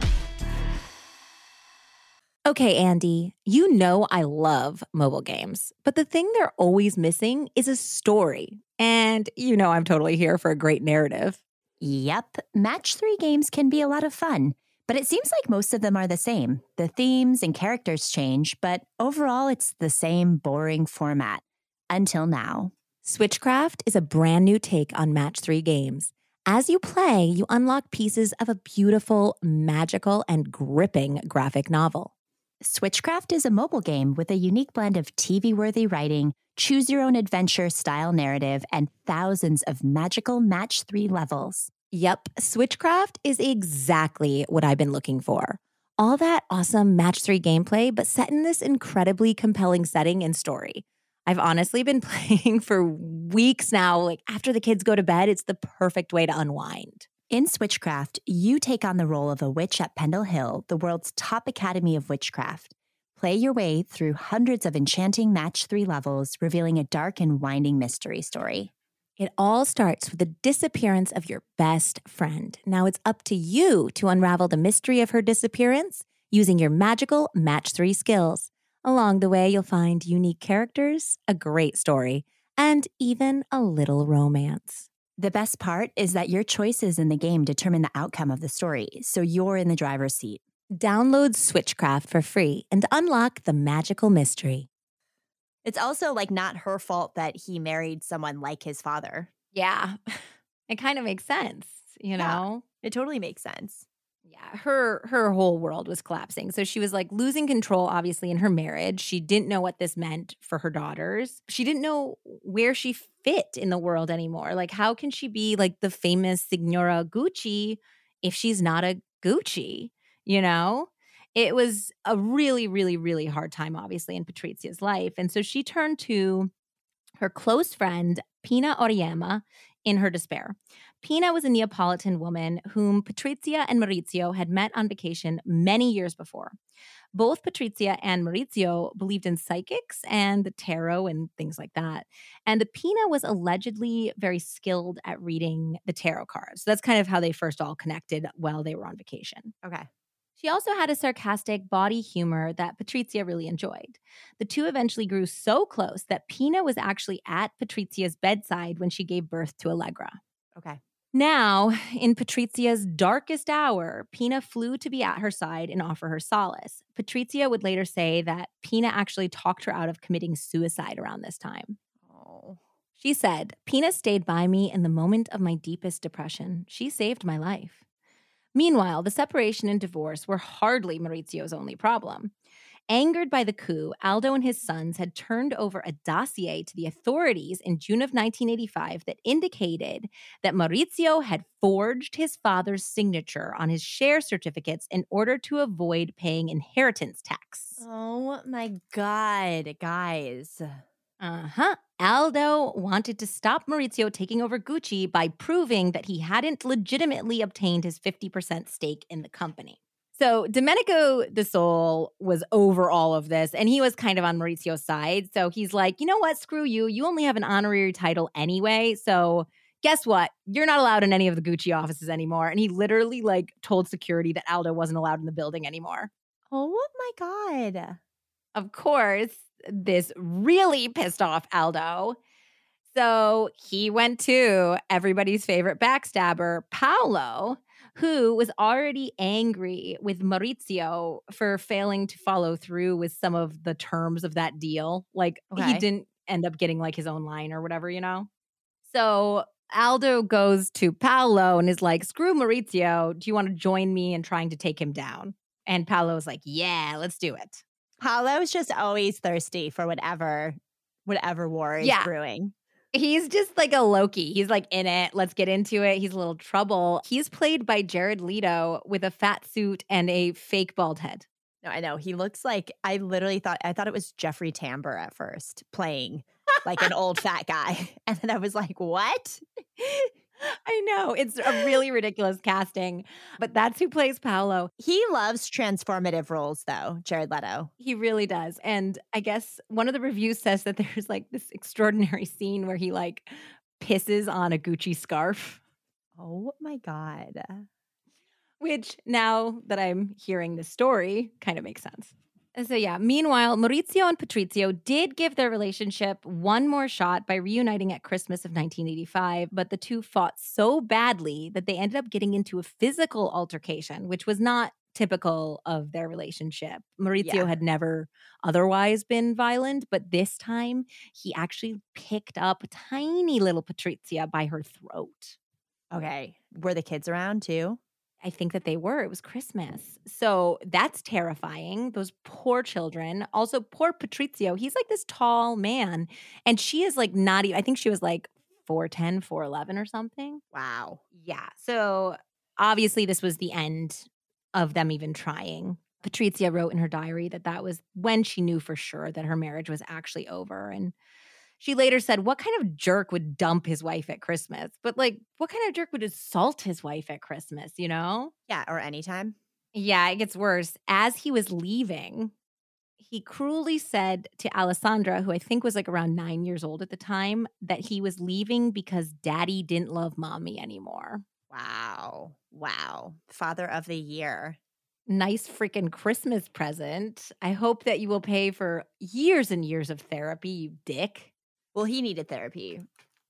Okay, Andy, you know I love mobile games, but the thing they're always missing is a story. And you know I'm totally here for a great narrative. Yep, match three games can be a lot of fun, but it seems like most of them are the same. The themes and characters change, but overall it's the same boring format. Until now. Switchcraft is a brand new take on match three games. As you play, you unlock pieces of a beautiful, magical, and gripping graphic novel. Switchcraft is a mobile game with a unique blend of TV worthy writing, choose your own adventure style narrative, and thousands of magical match three levels. Yep, Switchcraft is exactly what I've been looking for. All that awesome match three gameplay, but set in this incredibly compelling setting and story. I've honestly been *laughs* playing for weeks now. Like after the kids go to bed, it's the perfect way to unwind. In Switchcraft, you take on the role of a witch at Pendle Hill, the world's top academy of witchcraft. Play your way through hundreds of enchanting match three levels, revealing a dark and winding mystery story. It all starts with the disappearance of your best friend. Now it's up to you to unravel the mystery of her disappearance using your magical match three skills. Along the way, you'll find unique characters, a great story, and even a little romance. The best part is that your choices in the game determine the outcome of the story, so you're in the driver's seat. Download Switchcraft for free and unlock the magical mystery. It's also like not her fault that he married someone like his father. Yeah, *laughs* it kind of makes sense, you know? Yeah, it totally makes sense yeah her her whole world was collapsing. So she was like losing control obviously in her marriage. She didn't know what this meant for her daughters. She didn't know where she fit in the world anymore. Like how can she be like the famous signora gucci if she's not a gucci you know? It was a really really really hard time obviously in patrizia's life. And so she turned to her close friend pina auriemma in her despair Pina was a Neapolitan woman whom Patrizia and Maurizio had met on vacation many years before. Both Patrizia and Maurizio believed in psychics and the tarot and things like that. And the Pina was allegedly very skilled at reading the tarot cards. So that's kind of how they first all connected while they were on vacation. Okay. She also had a sarcastic body humor that Patrizia really enjoyed. The two eventually grew so close that Pina was actually at Patrizia's bedside when she gave birth to Allegra. Okay. Now, in Patrizia's darkest hour, Pina flew to be at her side and offer her solace. Patrizia would later say that Pina actually talked her out of committing suicide around this time. Oh. She said, Pina stayed by me in the moment of my deepest depression. She saved my life. Meanwhile, the separation and divorce were hardly Maurizio's only problem. Angered by the coup, Aldo and his sons had turned over a dossier to the authorities in June of 1985 that indicated that Maurizio had forged his father's signature on his share certificates in order to avoid paying inheritance tax. Oh my God, guys. Uh huh. Aldo wanted to stop Maurizio taking over Gucci by proving that he hadn't legitimately obtained his 50% stake in the company. So Domenico De Sole was over all of this, and he was kind of on Maurizio's side. So he's like, you know what? Screw you. You only have an honorary title anyway. So guess what? You're not allowed in any of the Gucci offices anymore. And he literally like told security that Aldo wasn't allowed in the building anymore. Oh my God. Of course, this really pissed off Aldo. So he went to everybody's favorite backstabber, Paolo, who was already angry with Maurizio for failing to follow through with some of the terms of that deal. Like okay. he didn't end up getting like his own line or whatever, you know? So Aldo goes to Paolo and is like, screw Maurizio. Do you want to join me in trying to take him down? And Paolo is like, yeah, let's do it. Paolo's just always thirsty for whatever whatever war is yeah. brewing. He's just like a Loki. He's like in it. Let's get into it. He's a little trouble. He's played by Jared Leto with a fat suit and a fake bald head. No, I know. He looks like I literally thought I thought it was Jeffrey Tambor at first playing like an old fat guy. *laughs* And then I was like, what? *laughs* I know. It's a really ridiculous casting, but that's who plays Paolo. He loves transformative roles, though, Jared Leto. He really does. And I guess one of the reviews says that *laughs* there's like this extraordinary scene where he like pisses on a Gucci scarf. Oh my God. Which now that I'm hearing the story kind of makes sense. Uh, so, yeah, meanwhile, Maurizio and Patrizio did give their relationship one more shot by reuniting at Christmas of 1985, but the two fought so badly that they ended up getting into a physical altercation, which was not typical of their relationship. Maurizio Yeah. had never otherwise been violent, but this time he actually picked up tiny little Patrizia by her throat. Okay. Were the kids around too? I think that they were. It was Christmas. So that's terrifying. Those poor children. Also, poor Patrizio. He's like this tall man. And she is like not even, I think she was like 4'10, 4'11 or something. Wow. Yeah. So obviously, this was the end of them even trying. Patrizia wrote in her diary that that was when she knew for sure that her marriage was actually over. And she later said, What kind of jerk would dump his wife at Christmas? But like, what kind of jerk would assault his wife at Christmas, you know? Yeah. Or anytime. Yeah, it gets worse. As he was leaving, he cruelly said to Alessandra, who I think was like around nine years old at the time, that he was leaving because daddy didn't love mommy anymore. Wow. Wow. Father of the year. Nice freaking Christmas present. I hope that you will pay for years and years of therapy, you dick. Well, he needed therapy,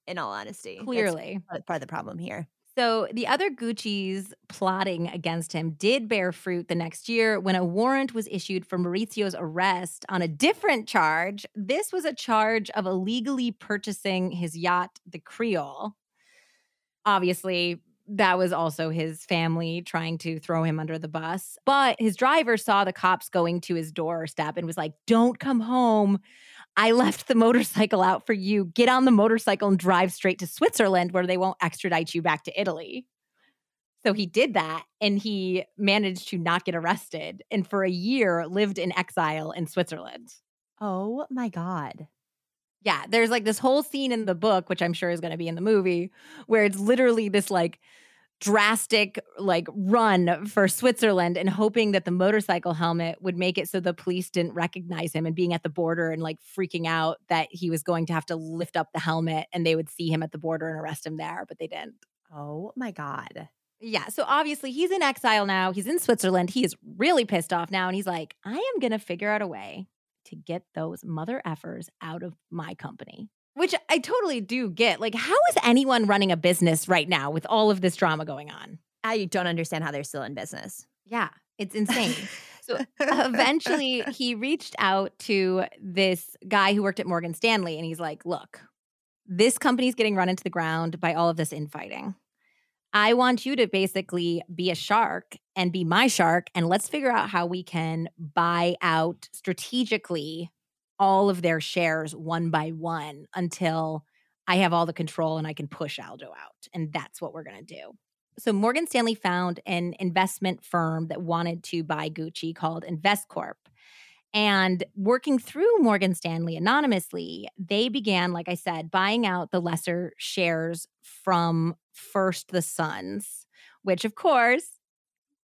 in all honesty. Clearly. part part of the problem here. So the other Gucci's plotting against him did bear fruit the next year when a warrant was issued for Maurizio's arrest on a different charge. This was a charge of illegally purchasing his yacht, the Creole. Obviously, that was also his family trying to throw him under the bus. But his driver saw the cops going to his doorstep and was like, Don't come home. I left the motorcycle out for you. Get on the motorcycle and drive straight to Switzerland where they won't extradite you back to Italy. So he did that and he managed to not get arrested and for a year lived in exile in Switzerland. Oh my God. Yeah, there's like this whole scene in the book, which I'm sure is going to be in the movie, where it's literally this like drastic like run for Switzerland and hoping that the motorcycle helmet would make it so the police didn't recognize him and being at the border and like freaking out that he was going to have to lift up the helmet and they would see him at the border and arrest him there, but they didn't. Oh my God. Yeah. So obviously he's in exile now. He's in Switzerland. He is really pissed off now. And he's like, I am going to figure out a way to get those mother effers out of my company. Which I totally do get. Like, how is anyone running a business right now with all of this drama going on? I don't understand how they're still in business. Yeah, it's insane. So *laughs* eventually he reached out to this guy who worked at Morgan Stanley and he's like, Look, this company's getting run into the ground by all of this infighting. I want you to basically be a shark and be my shark, and let's figure out how we can buy out strategically all of their shares one by one until I have all the control and I can push Aldo out. And that's what we're going to do. So Morgan Stanley found an investment firm that wanted to buy Gucci called InvestCorp. And working through Morgan Stanley anonymously, they began, like I said, buying out the lesser shares from first the Sons, which of course,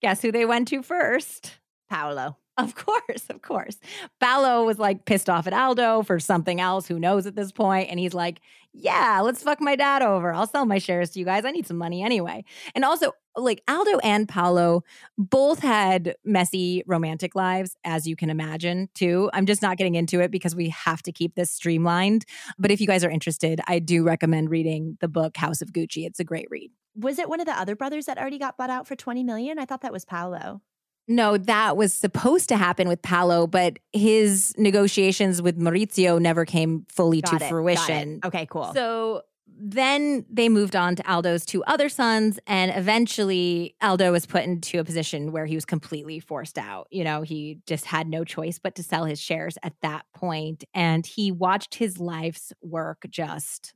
guess who they went to first? Paolo. Of course, of course. Paolo was like pissed off at Aldo for something else, who knows at this point, And he's like, yeah, let's fuck my dad over. I'll sell my shares to you guys. I need some money anyway. And also, like Aldo and Paolo both had messy romantic lives, as you can imagine, too. I'm just not getting into it because we have to keep this streamlined. But if you guys are interested, I do recommend reading the book House of Gucci. It's a great read. Was it one of the other brothers that already got bought out for 20 million? I thought that was Paolo. No, that was supposed to happen with Paolo, but his negotiations with Maurizio never came fully Got to it, fruition. Okay, cool. So then they moved on to Aldo's two other sons, and eventually Aldo was put into a position where he was completely forced out. You know, he just had no choice but to sell his shares at that point, and he watched his life's work just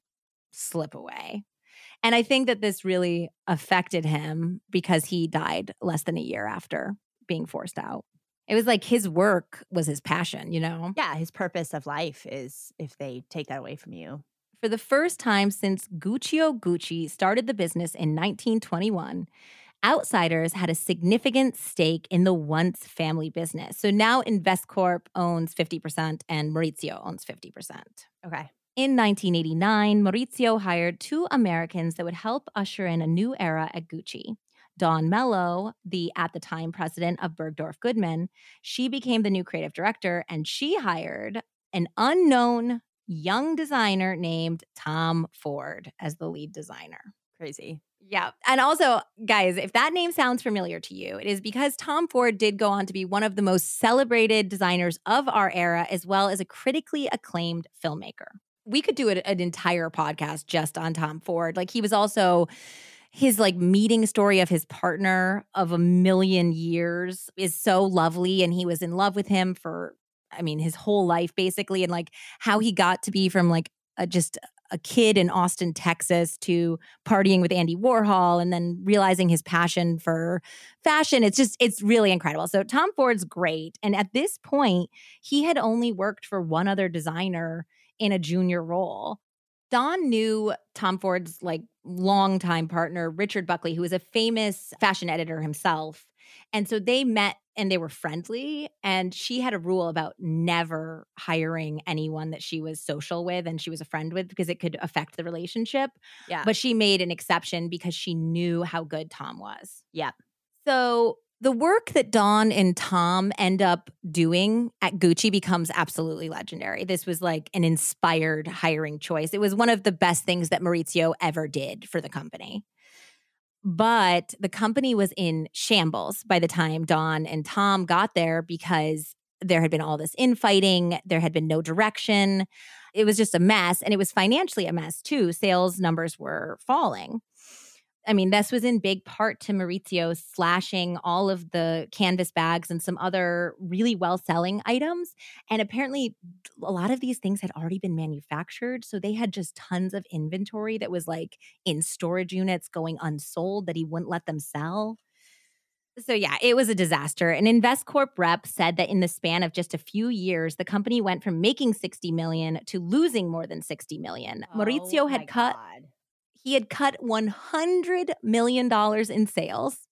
slip away. And I think that this really affected him because he died less than a year after being forced out. It was like his work was his passion, you know? yeah, his purpose of life is if they take that away from you. For the first time since Guccio Gucci started the business in 1921, outsiders had a significant stake in the once family business. So now Investcorp owns 50% and Maurizio owns 50%. Okay. In 1989, Maurizio hired two Americans that would help usher in a new era at Gucci. Dawn Mello, the at the time president of Bergdorf Goodman, she became the new creative director and she hired an unknown young designer named Tom Ford as the lead designer. Crazy. Yeah. And also, guys, if that name sounds familiar to you, it is because Tom Ford did go on to be one of the most celebrated designers of our era, as well as a critically acclaimed filmmaker. We could do an, an entire podcast just on Tom Ford. Like, he was also his like meeting story of his partner of a million years is so lovely and he was in love with him for i mean his whole life basically and like how he got to be from like a, just a kid in Austin, Texas, to partying with Andy Warhol and then realizing his passion for fashion. It's just, it's really incredible. So, Tom Ford's great. And at this point, he had only worked for one other designer in a junior role. Dawn knew Tom Ford's like longtime partner, Richard Buckley, who was a famous fashion editor himself. And so they met and they were friendly. And she had a rule about never hiring anyone that she was social with and she was a friend with because it could affect the relationship. Yeah. But she made an exception because she knew how good Tom was. yeah. So the work that Dawn and Tom end up doing at Gucci becomes absolutely legendary. This was like an inspired hiring choice. It was one of the best things that Maurizio ever did for the company. But the company was in shambles by the time Dawn and Tom got there because there had been all this infighting, there had been no direction. It was just a mess. And it was financially a mess too. Sales numbers were falling. I mean, this was in big part to Maurizio slashing all of the canvas bags and some other really well selling items. And apparently, a lot of these things had already been manufactured. So they had just tons of inventory that was like in storage units going unsold that he wouldn't let them sell. So yeah, it was a disaster. An InvestCorp rep said that in the span of just a few years, the company went from making 60 million to losing more than 60 million. Oh Maurizio Oh had cut God. He had cut $100 million in sales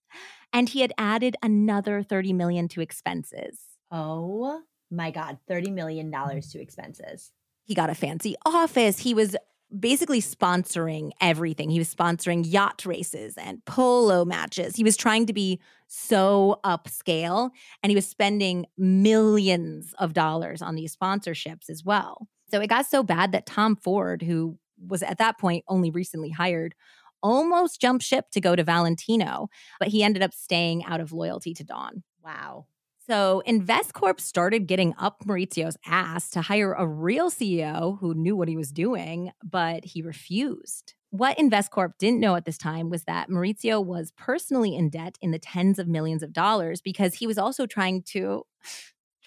and he had added another 30 million to expenses. Oh my God. $30 million mm-hmm. to expenses. He got a fancy office. He was basically sponsoring everything. He was sponsoring yacht races and polo matches. He was trying to be so upscale and he was spending millions of dollars on these sponsorships as well. So it got so bad that Tom Ford, who was at that point only recently hired, almost jumped ship to go to Valentino, but he ended up staying out of loyalty to Dawn. Wow. So InvestCorp started getting up Maurizio's ass to hire a real CEO who knew what he was doing, but he refused. What InvestCorp didn't know at this time was that Maurizio was personally in debt in the tens of millions of dollars because he was also trying to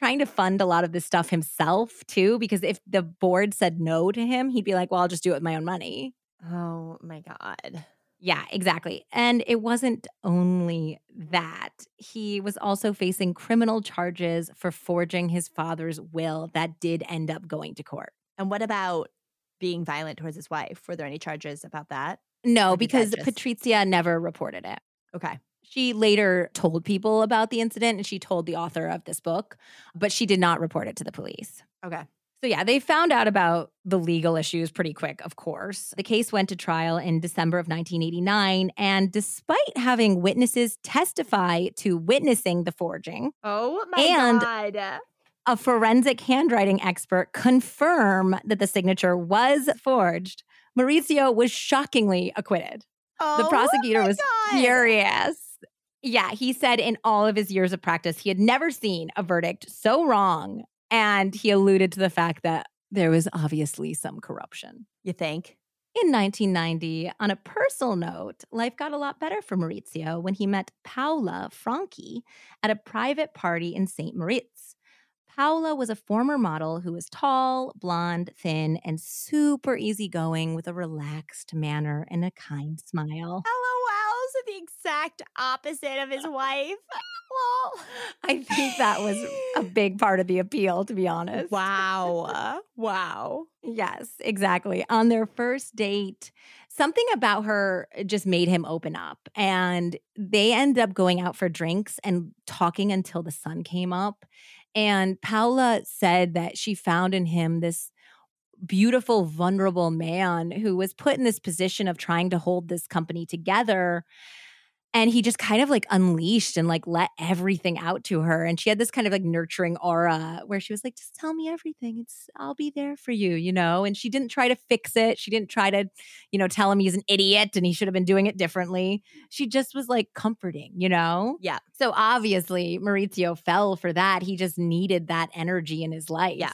trying to fund a lot of this stuff himself too because if the board said no to him, he'd be like, "Well, I'll just do it with my own money." Oh my God. Yeah, exactly. And it wasn't only that. He was also facing criminal charges for forging his father's will that did end up going to court. And what about being violent towards his wife? Were there any charges about that? No, because just- Patrizia never reported it. Okay. She later told people about the incident and she told the author of this book, but she did not report it to the police. Okay. So, yeah, they found out about the legal issues pretty quick, of course. The case went to trial in December of 1989. And despite having witnesses testify to witnessing the forging, Oh my And- God. a forensic handwriting expert confirm that the signature was forged, Maurizio was shockingly acquitted. Oh The prosecutor was God. furious. Yeah, he said in all of his years of practice, he had never seen a verdict so wrong. And he alluded to the fact that there was obviously some corruption. You think? In 1990, on a personal note, life got a lot better for Maurizio when he met Paola Franchi at a private party in St. Moritz. Paola was a former model who was tall, blonde, thin, and super easygoing with a relaxed manner and a kind smile. LOL. The exact opposite of his *laughs* wife. Well, I think that was a *laughs* big part of the appeal, to be honest. Wow. wow. Yes, exactly. On their first date, something about her just made him open up. And they end up going out for drinks and talking until the sun came up. And Paola said that she found in him this beautiful, vulnerable man who was put in this position of trying to hold this company together and he just kind of like unleashed and like let everything out to her and she had this kind of like nurturing aura where she was like just tell me everything. It's i'll be there for you you know and she didn't try to fix it. She didn't try to you know tell him he's an idiot and he should have been doing it differently. She just was like comforting you know? Yeah. so obviously maurizio fell for that. He just needed that energy in his life. Yeah.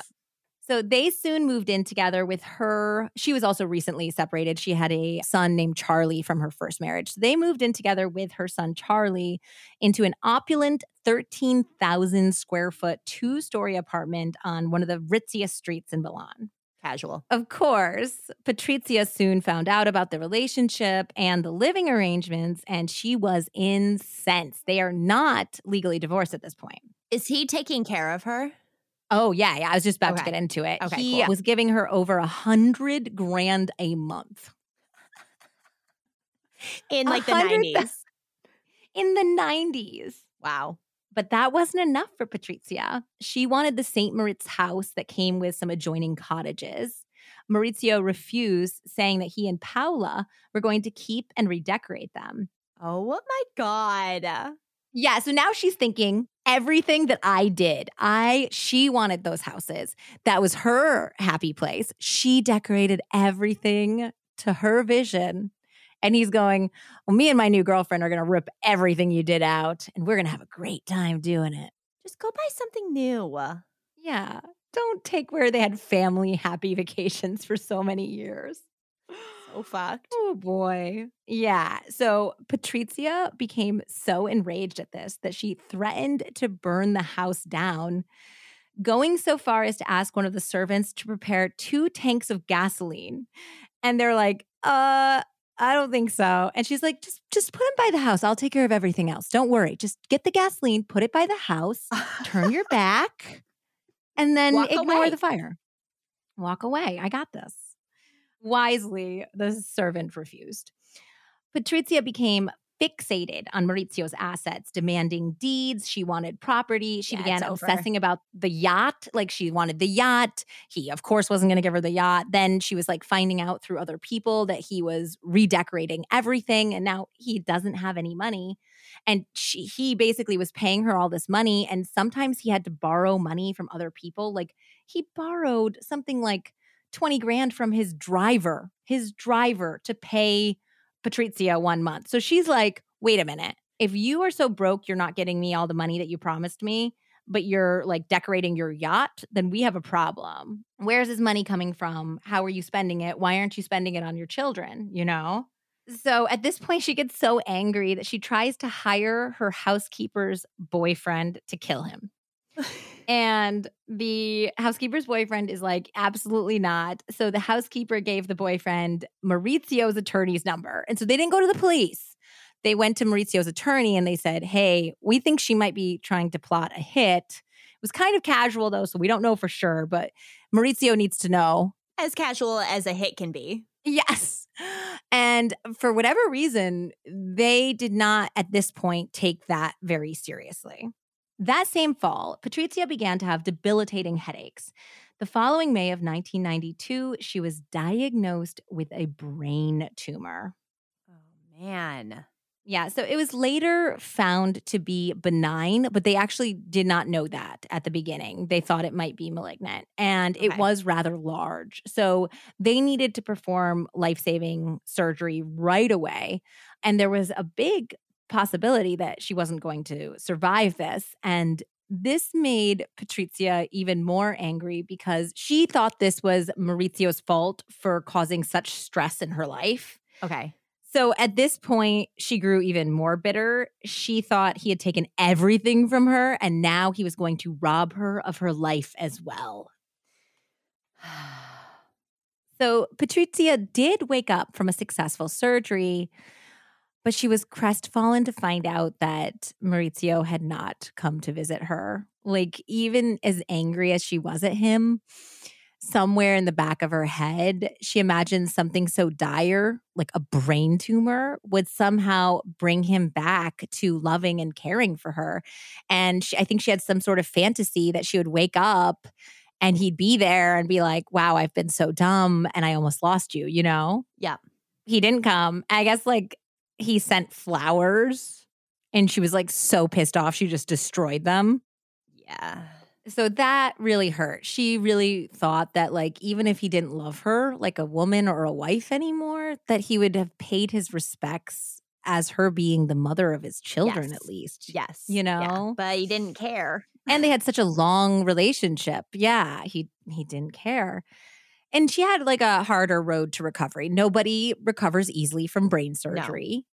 So they soon moved in together with her. She was also recently separated. She had a son named Charlie from her first marriage. So they moved in together with her son Charlie into an opulent 13,000 square foot two story apartment on one of the ritziest streets in Milan. Casual. Of course, Patrizia soon found out about the relationship and the living arrangements, and she was incensed. They are not legally divorced at this point. Is he taking care of her? Oh yeah, yeah. I was just about to get into it. Okay, he cool. was giving her over a hundred grand a month In like the 90s. in the nineties. Wow. But that wasn't enough for Patrizia. She wanted the St. Moritz house that came with some adjoining cottages. Maurizio refused, saying that he and Paola were going to keep and redecorate them. Oh my God. Yeah, so now she's thinking everything that I did. I she wanted those houses. That was her happy place. She decorated everything to her vision. And he's going, "Well, me and my new girlfriend are going to rip everything you did out and we're going to have a great time doing it." Just go buy something new. Yeah. Don't take where they had family happy *laughs* vacations for so many years. So fucked. Oh boy. Yeah. So Patrizia became so enraged at this that she threatened to burn the house down, going so far as to ask one of the servants to prepare two tanks of gasoline. And they're like, uh, I don't think so. And she's like, just just put them by the house. I'll take care of everything else. Don't worry. Just get the gasoline, put it by the house, turn your *laughs* back, and then Walk ignore away. the fire. Walk away. I got this. Wisely, the servant refused. Patrizia became fixated on Maurizio's assets, demanding deeds. She wanted property. She Yeah, began obsessing about the yacht. Like she wanted the yacht. He, of course, wasn't going to give her the yacht. Then she was like finding out through other people that he was redecorating everything. And now he doesn't have any money. And she, he basically was paying her all this money. And sometimes he had to borrow money from other people. Like he borrowed something like 20 grand from his driver, his driver to pay Patrizia one month. So she's like, wait a minute. If you are so broke, you're not getting me all the money that you promised me, but you're like decorating your yacht, then we have a problem. Where's his money coming from? How are you spending it? Why aren't you spending it on your children? You know? So at this point, she gets so angry that she tries to hire her housekeeper's boyfriend to kill him. And the housekeeper's boyfriend is like, absolutely not. So the housekeeper gave the boyfriend Maurizio's attorney's number. And so they didn't go to the police. They went to Maurizio's attorney and they said, hey, we think she might be trying to plot a hit. It was kind of casual though, so we don't know for sure, but Maurizio needs to know. As casual as a hit can be. Yes. And for whatever reason, they did not at this point take that very seriously. That same fall, Patrizia began to have debilitating headaches. The following May of 1992, she was diagnosed with a brain tumor. Oh man. Yeah, so it was later found to be benign, but they actually did not know that at the beginning. They thought it might be malignant, and it was rather large. So they needed to perform life saving surgery right away. And there was a big possibility that she wasn't going to survive this. And this made Patrizia even more angry because she thought this was Maurizio's fault for causing such stress in her life. Okay. So at this point, she grew even more bitter. She thought he had taken everything from her, and now he was going to rob her of her life as well. *sighs* So Patrizia did wake up from a successful surgery, But she was crestfallen to find out that Maurizio had not come to visit her. Like, even as angry as she was at him, somewhere in the back of her head, she imagined something so dire, like a brain tumor, would somehow bring him back to loving and caring for her. And she, I think she had some sort of fantasy that she would wake up and he'd be there and be like, wow, I've been so dumb and I almost lost you, you know? Yeah. He didn't come. I guess like he sent flowers and she was like so pissed off, she just destroyed them. Yeah. So that really hurt. She really thought that, like, even if he didn't love her like a woman or a wife anymore, that he would have paid his respects as her being the mother of his children, Yes. at least. Yes. You Yeah. know? But he didn't care. And they had such a *laughs* long relationship. Yeah, he he didn't care. And she had like a harder road to recovery. Nobody recovers easily from brain surgery.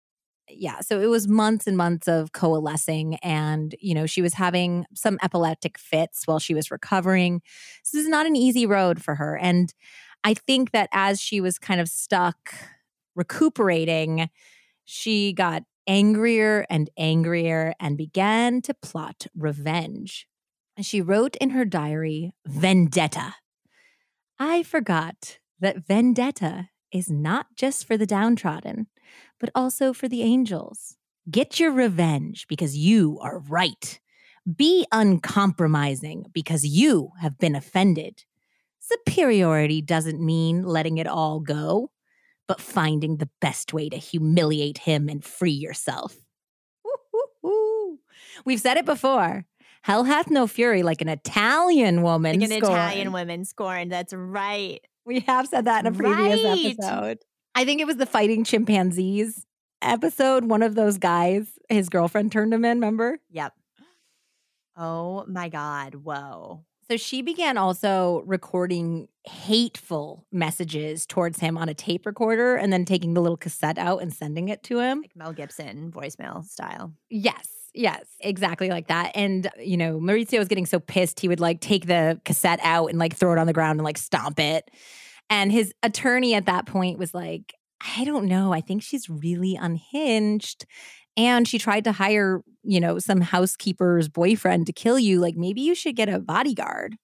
Yeah, so it was months and months of coalescing and you know, she was having some epileptic fits while she was recovering. So this is not an easy road for her and I think that as she was kind of stuck recuperating, she got angrier and angrier and began to plot revenge. And she wrote in her diary, Vendetta. I forgot that vendetta is not just for the downtrodden, but also for the angels. Get your revenge because you are right. Be uncompromising because you have been offended. Superiority doesn't mean letting it all go, but finding the best way to humiliate him and free yourself. We've said it before. Hell hath no fury like an Italian woman. Like an scorned. Italian woman scorned. That's right. We have said that in a previous Right. episode. I think it was the fighting chimpanzees episode. One of those guys, his girlfriend turned him in, remember? Yep. Oh my God. Whoa. So she began also recording hateful messages towards him on a tape recorder and then taking the little cassette out and sending it to him. Like Mel Gibson voicemail style. Yes. Yes, exactly like that. And, you know, Maurizio was getting so pissed, he would like take the cassette out and like throw it on the ground and like stomp it. And his attorney at that point was like, I don't know. I think she's really unhinged. And she tried to hire, you know, some housekeeper's boyfriend to kill you. Like, maybe you should get a bodyguard.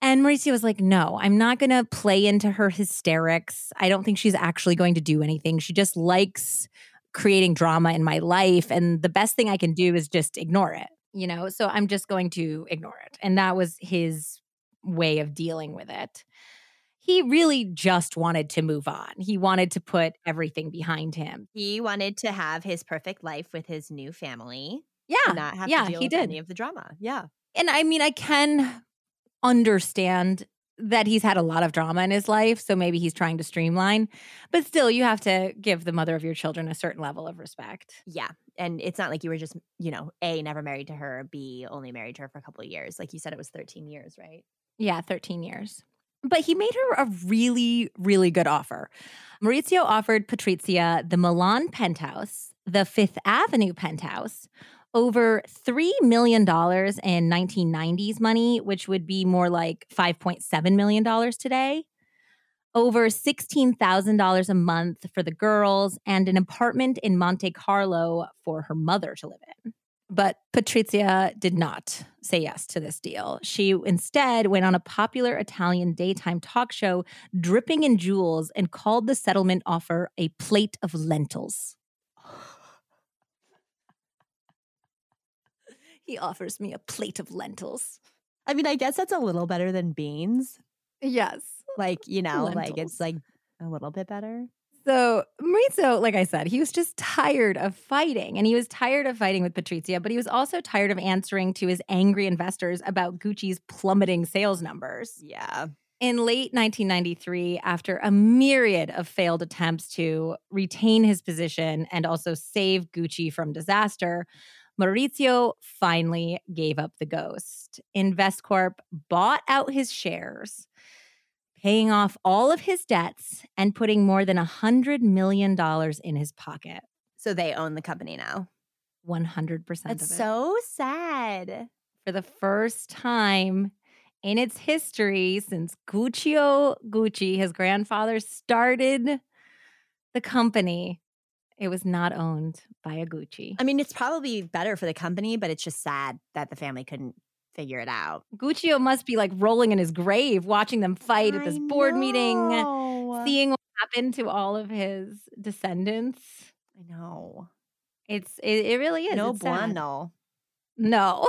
And Maurizio was like, no, I'm not going to play into her hysterics. I don't think she's actually going to do anything. She just likes creating drama in my life. And the best thing I can do is just ignore it, you know? So I'm just going to ignore it. And that was his way of dealing with it. He really just wanted to move on. He wanted to put everything behind him. He wanted to have his perfect life with his new family. Yeah. not have yeah, to deal he with did. any of the drama. Yeah. And I mean, I can understand that he's had a lot of drama in his life. So maybe he's trying to streamline, but still, you have to give the mother of your children a certain level of respect. Yeah. And it's not like you were just, you know, A, never married to her, B, only married to her for a couple of years. Like you said, it was 13 years, right? Yeah, 13 years. But he made her a really, really good offer. Maurizio offered Patrizia the Milan penthouse, the Fifth Avenue penthouse, over $3 million in 1990s money, which would be more like $5.7 million today, over $16,000 a month for the girls, and an apartment in Monte Carlo for her mother to live in. But Patrizia did not say yes to this deal. She instead went on a popular Italian daytime talk show, dripping in jewels, and called the settlement offer a plate of lentils. He offers me a plate of lentils. I mean, I guess that's a little better than beans. Yes. Like, you *laughs* know, like it's like a little bit better. So Maurizio, like I said, he was just tired of fighting. And he was tired of fighting with Patrizia, but he was also tired of answering to his angry investors about Gucci's plummeting sales numbers. Yeah. In late 1993, after a myriad of failed attempts to retain his position and also save Gucci from disaster, Maurizio finally gave up the ghost. InvestCorp bought out his shares, paying off all of his debts and putting more than $100 million in his pocket. So they own the company now. 100% That's of it. so sad. for the first time in its history since Guccio Gucci, his grandfather, started the company. It was not owned by a Gucci. I mean, it's probably better for the company, but it's just sad that the family couldn't figure it out. Guccio must be like rolling in his grave watching them fight at this I board meeting, seeing what happened to all of his descendants. I know. It's it, it really is. No It's sad. bueno. No.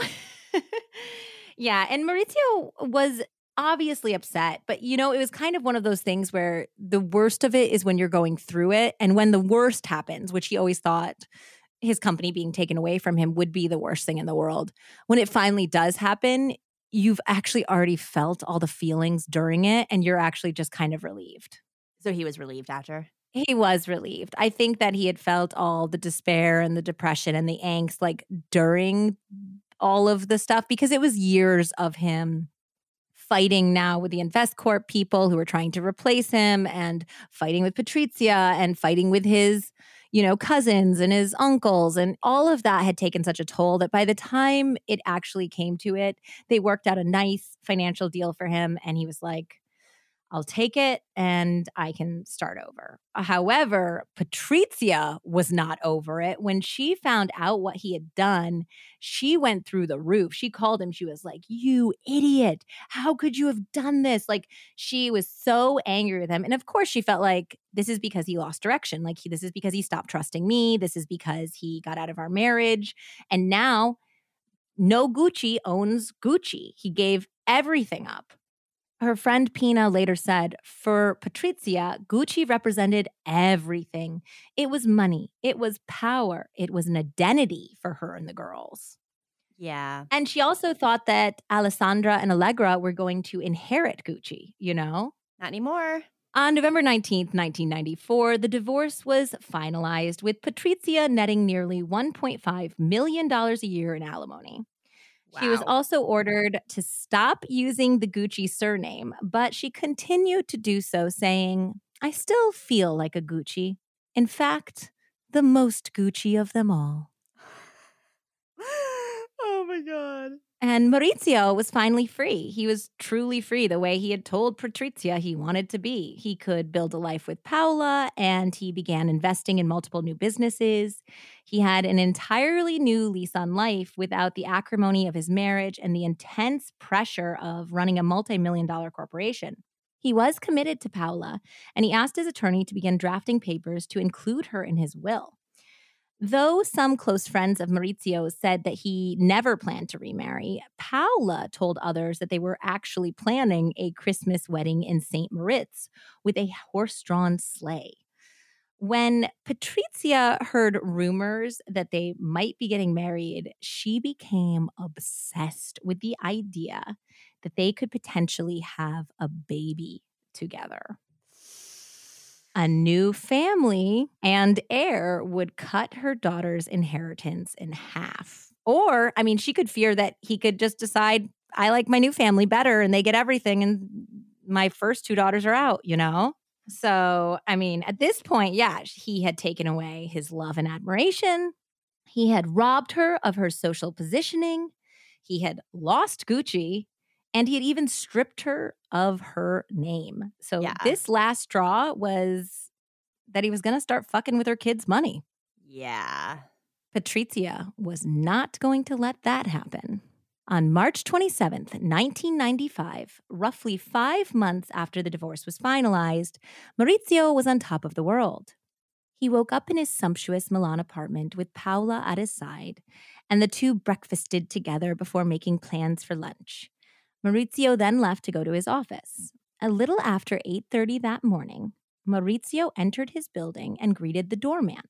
*laughs* yeah. And Maurizio was obviously upset, but you know, it was kind of one of those things where the worst of it is when you're going through it. And when the worst happens, which he always thought his company being taken away from him would be the worst thing in the world, when it finally does happen, you've actually already felt all the feelings during it and you're actually just kind of relieved. So he was relieved after. He was relieved. I think that he had felt all the despair and the depression and the angst like during all of the stuff because it was years of him fighting now with the InvestCorp people who were trying to replace him and fighting with Patrizia and fighting with his, you know, cousins and his uncles. And all of that had taken such a toll that by the time it actually came to it, they worked out a nice financial deal for him. And he was like, I'll take it and I can start over. However, Patrizia was not over it. When she found out what he had done, she went through the roof. She called him. She was like, You idiot. How could you have done this? Like, she was so angry with him. And of course, she felt like this is because he lost direction. Like, he, this is because he stopped trusting me. This is because he got out of our marriage. And now, no Gucci owns Gucci. He gave everything up. Her friend Pina later said, for Patrizia, Gucci represented everything. It was money, it was power, it was an identity for her and the girls. Yeah. And she also thought that Alessandra and Allegra were going to inherit Gucci, you know? Not anymore. On November 19th, 1994, the divorce was finalized, with Patrizia netting nearly $1.5 million a year in alimony. She was also ordered to stop using the Gucci surname, but she continued to do so, saying, I still feel like a Gucci. In fact, the most Gucci of them all. *sighs* oh my god. And Maurizio was finally free. He was truly free the way he had told Patrizia he wanted to be. He could build a life with Paola and he began investing in multiple new businesses. He had an entirely new lease on life without the acrimony of his marriage and the intense pressure of running a multi million dollar corporation. He was committed to Paola and he asked his attorney to begin drafting papers to include her in his will. Though some close friends of Maurizio said that he never planned to remarry, Paola told others that they were actually planning a Christmas wedding in St. Moritz with a horse drawn sleigh. When Patrizia heard rumors that they might be getting married, she became obsessed with the idea that they could potentially have a baby together a new family and heir would cut her daughter's inheritance in half. Or, I mean, she could fear that he could just decide, I like my new family better and they get everything, and my first two daughters are out, you know? So, I mean, at this point, yeah, he had taken away his love and admiration. He had robbed her of her social positioning. He had lost Gucci and he had even stripped her of her name. So Yeah. this last straw was that he was going to start fucking with her kids' money. Yeah. Patrizia was not going to let that happen. On March 27th, 1995, roughly five months after the divorce was finalized, Maurizio was on top of the world. He woke up in his sumptuous Milan apartment with Paola at his side, and the two breakfasted together before making plans for lunch. Maurizio then left to go to his office. A little after 8:30 that morning, Maurizio entered his building and greeted the doorman,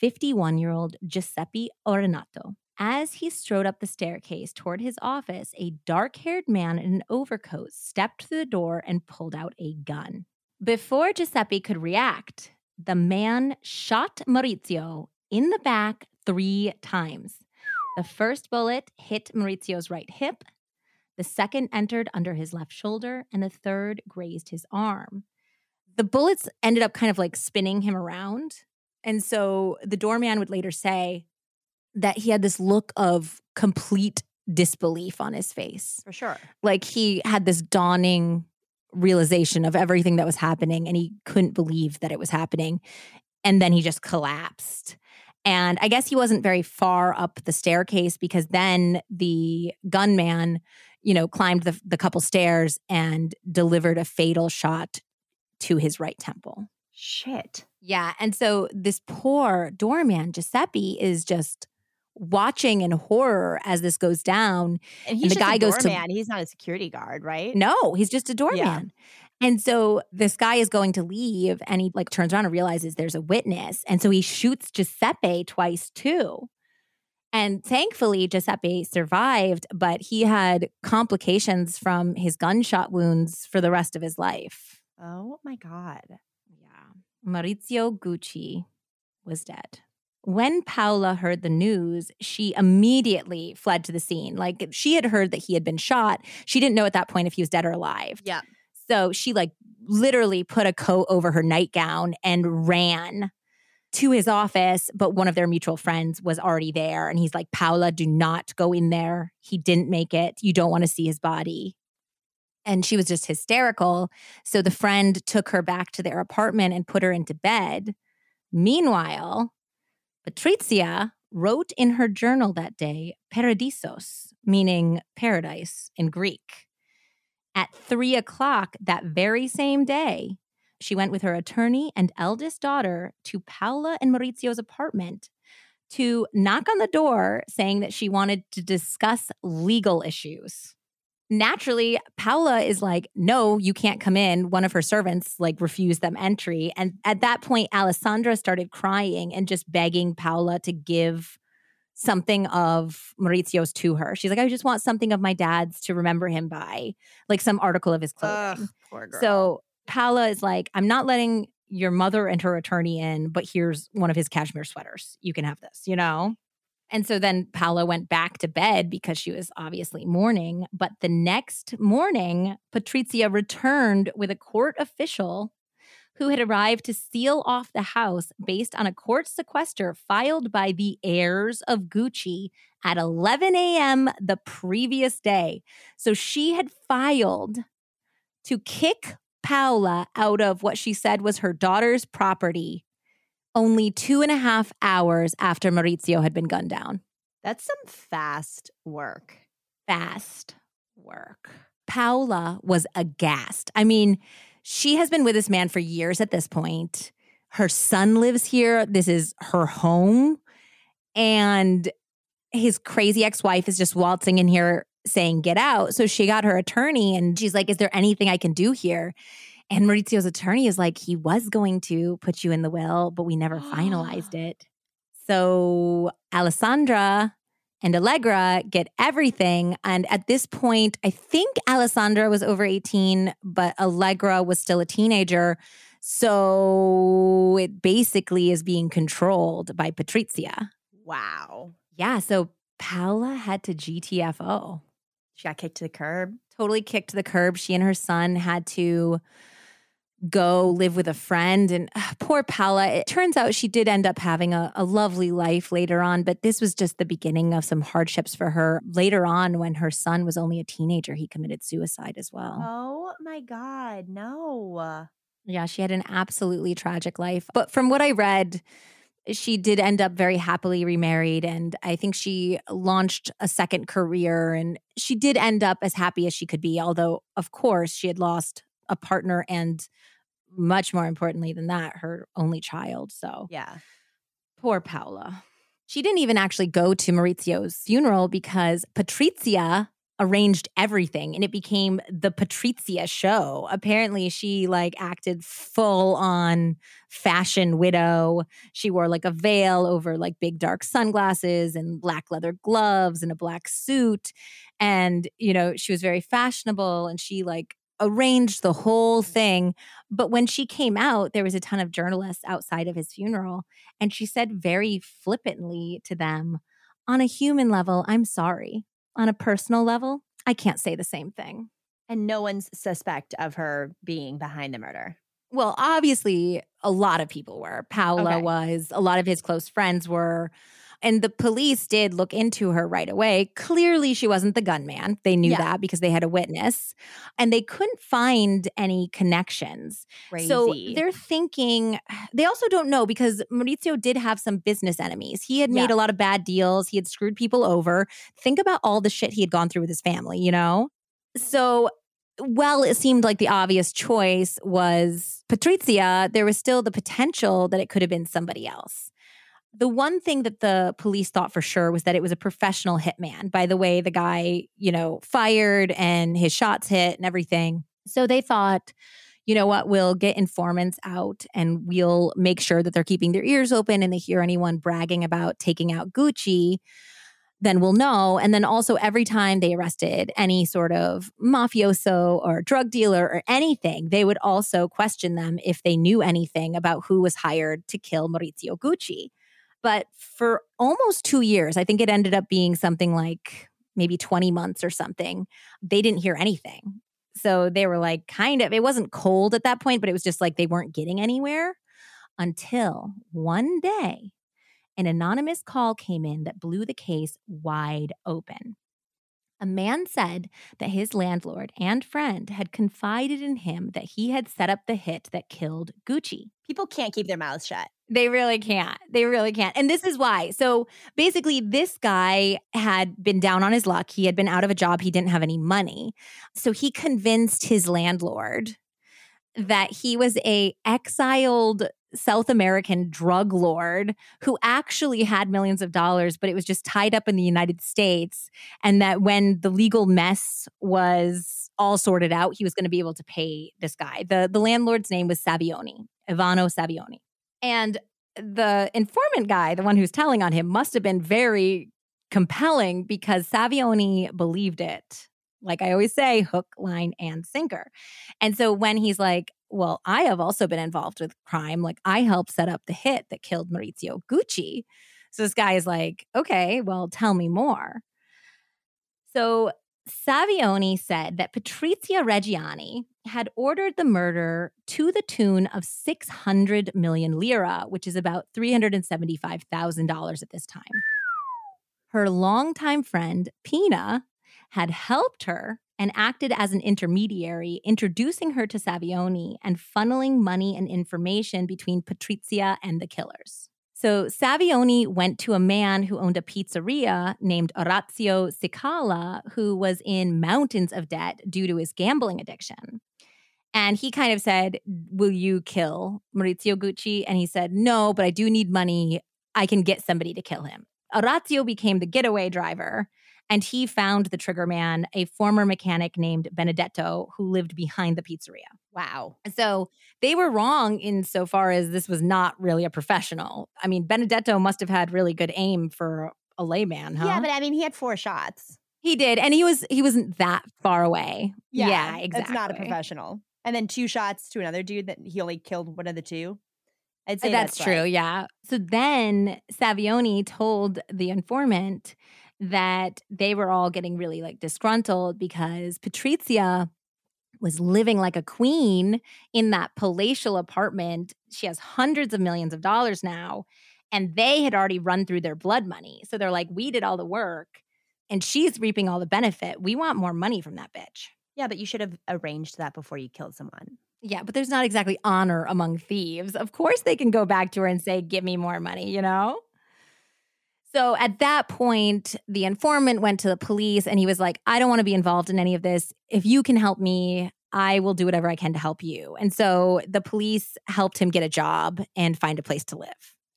51-year-old Giuseppe Ornato. As he strode up the staircase toward his office, a dark-haired man in an overcoat stepped through the door and pulled out a gun. Before Giuseppe could react, the man shot Maurizio in the back 3 times. The first bullet hit Maurizio's right hip, the second entered under his left shoulder, and the third grazed his arm. The bullets ended up kind of like spinning him around. And so the doorman would later say that he had this look of complete disbelief on his face. For sure. Like he had this dawning realization of everything that was happening and he couldn't believe that it was happening. and then he just collapsed. And I guess he wasn't very far up the staircase because then the gunman, you know, climbed the, the couple stairs and delivered a fatal shot to his right temple. Shit. Yeah. And so this poor doorman, Giuseppe, is just watching in horror as this goes down. And he's the just guy a goes to- doorman. He's not a security guard, right? No, he's just a doorman. And so this guy is going to leave and he like turns around and realizes there's a witness. And so he shoots Giuseppe twice too. And thankfully, Giuseppe survived, but he had complications from his gunshot wounds for the rest of his life. Oh my God. Yeah. Maurizio Gucci was dead. When Paola heard the news, she immediately fled to the scene. Like she had heard that he had been shot. She didn't know at that point if he was dead or alive. Yeah. So she like literally put a coat over her nightgown and ran to his office, but one of their mutual friends was already there and he's like, "Paola, do not go in there. He didn't make it. You don't want to see his body." And she was just hysterical. So the friend took her back to their apartment and put her into bed. Meanwhile, Patrizia wrote in her journal that day, Paradisos, meaning paradise in Greek. At three o'clock that very same day, she went with her attorney and eldest daughter to Paola and Maurizio's apartment to knock on the door saying that she wanted to discuss legal issues. Naturally, Paola is like, no, you can't come in. One of her servants like refused them entry. And at that point, Alessandra started crying and just begging Paola to give something of Maurizio's to her. She's like, I just want something of my dad's to remember him by, like some article of his clothing. Ugh, poor girl. So Paola is like, I'm not letting your mother and her attorney in, but here's one of his cashmere sweaters. You can have this, you know? And so then Paola went back to bed because she was obviously mourning. But the next morning, Patrizia returned with a court official who had arrived to seal off the house based on a court sequester filed by the heirs of Gucci at 11 a.m. the previous day. So she had filed to kick Paola out of what she said was her daughter's property only two and a half hours after Maurizio had been gunned down. That's some fast work. Fast work. Paola was aghast. I mean, she has been with this man for years at this point. Her son lives here. This is her home. And his crazy ex wife is just waltzing in here saying, Get out. So she got her attorney and she's like, Is there anything I can do here? And Maurizio's attorney is like, He was going to put you in the will, but we never finalized *gasps* it. So Alessandra and Allegra get everything. And at this point, I think Alessandra was over 18, but Allegra was still a teenager. So it basically is being controlled by Patrizia. Wow. Yeah. So Paola had to GTFO. She got kicked to the curb. Totally kicked to the curb. She and her son had to go live with a friend. And uh, poor Paola, it turns out she did end up having a, a lovely life later on, but this was just the beginning of some hardships for her. Later on, when her son was only a teenager, he committed suicide as well. Oh my God. No. Yeah, she had an absolutely tragic life. But from what I read, she did end up very happily remarried. And I think she launched a second career and she did end up as happy as she could be. Although, of course, she had lost a partner and much more importantly than that, her only child. So Yeah. poor Paola She didn't even actually go to Maurizio's funeral because Patrizia arranged everything and it became the Patrizia show. Apparently she like acted full on fashion widow. She wore like a veil over like big dark sunglasses and black leather gloves and a black suit and you know, she was very fashionable and she like arranged the whole mm. thing. But when she came out, there was a ton of journalists outside of his funeral and she said very flippantly to them, on a human level, I'm sorry. On a personal level, I can't say the same thing. And no one's suspect of her being behind the murder. Well, obviously, a lot of people were. Paola Okay. was, a lot of his close friends were. And the police did look into her right away. Clearly, she wasn't the gunman. They knew Yeah. that because they had a witness. And they couldn't find any connections. Crazy. So they're thinking, *sighs* they also don't know because Maurizio did have some business enemies. He had made Yeah. a lot of bad deals, he had screwed people over. Think about all the shit he had gone through with his family, you know? So, well, it seemed like the obvious choice was Patrizia, there was still the potential that it could have been somebody else. The one thing that the police thought for sure was that it was a professional hitman by the way the guy, you know, fired and his shots hit and everything. So they thought, you know what, we'll get informants out and we'll make sure that they're keeping their ears open and they hear anyone bragging about taking out Gucci, then we'll know. And then also, every time they arrested any sort of mafioso or drug dealer or anything, they would also question them if they knew anything about who was hired to kill Maurizio Gucci. But for almost two years, I think it ended up being something like maybe 20 months or something, they didn't hear anything. So they were like, kind of, it wasn't cold at that point, but it was just like they weren't getting anywhere until one day an anonymous call came in that blew the case wide open. A man said that his landlord and friend had confided in him that he had set up the hit that killed Gucci. People can't keep their mouths shut. They really can't. They really can't. And this is why. So basically, this guy had been down on his luck. He had been out of a job. He didn't have any money. So he convinced his landlord that he was a exiled South American drug lord who actually had millions of dollars, but it was just tied up in the United States. And that when the legal mess was all sorted out, he was going to be able to pay this guy. The, the landlord's name was Savioni, Ivano Savioni. And the informant guy, the one who's telling on him, must have been very compelling because Savioni believed it. Like I always say, hook, line, and sinker. And so when he's like, well, I have also been involved with crime. Like I helped set up the hit that killed Maurizio Gucci. So this guy is like, okay, well, tell me more. So Savioni said that Patrizia Reggiani had ordered the murder to the tune of 600 million lira, which is about $375,000 at this time. Her longtime friend, Pina, had helped her and acted as an intermediary, introducing her to Savioni and funneling money and information between Patrizia and the killers. So Savioni went to a man who owned a pizzeria named Orazio Cicala, who was in mountains of debt due to his gambling addiction. And he kind of said, Will you kill Maurizio Gucci? And he said, No, but I do need money. I can get somebody to kill him. Orazio became the getaway driver and he found the trigger man, a former mechanic named Benedetto, who lived behind the pizzeria. Wow. So they were wrong insofar as this was not really a professional. I mean, Benedetto must have had really good aim for a layman, huh? Yeah, but I mean, he had four shots. he did, and he was he wasn't that far away. Yeah, exactly. That's not a professional. And then two shots to another dude that he only killed one of the two. I'd uh, say that's, that's, true. like- yeah. So then Savioni told the informant that they were all getting really like disgruntled because Patrizia was living like a queen in that palatial apartment. She has hundreds of millions of dollars now, and they had already run through their blood money. So they're like, we did all the work and she's reaping all the benefit. We want more money from that bitch. Yeah, but you should have arranged that before you killed someone. Yeah, but there's not exactly honor among thieves. Of course, they can go back to her and say, Give me more money, you know? So at that point, the informant went to the police and he was like, I don't want to be involved in any of this. If you can help me, I will do whatever I can to help you. And so the police helped him get a job and find a place to live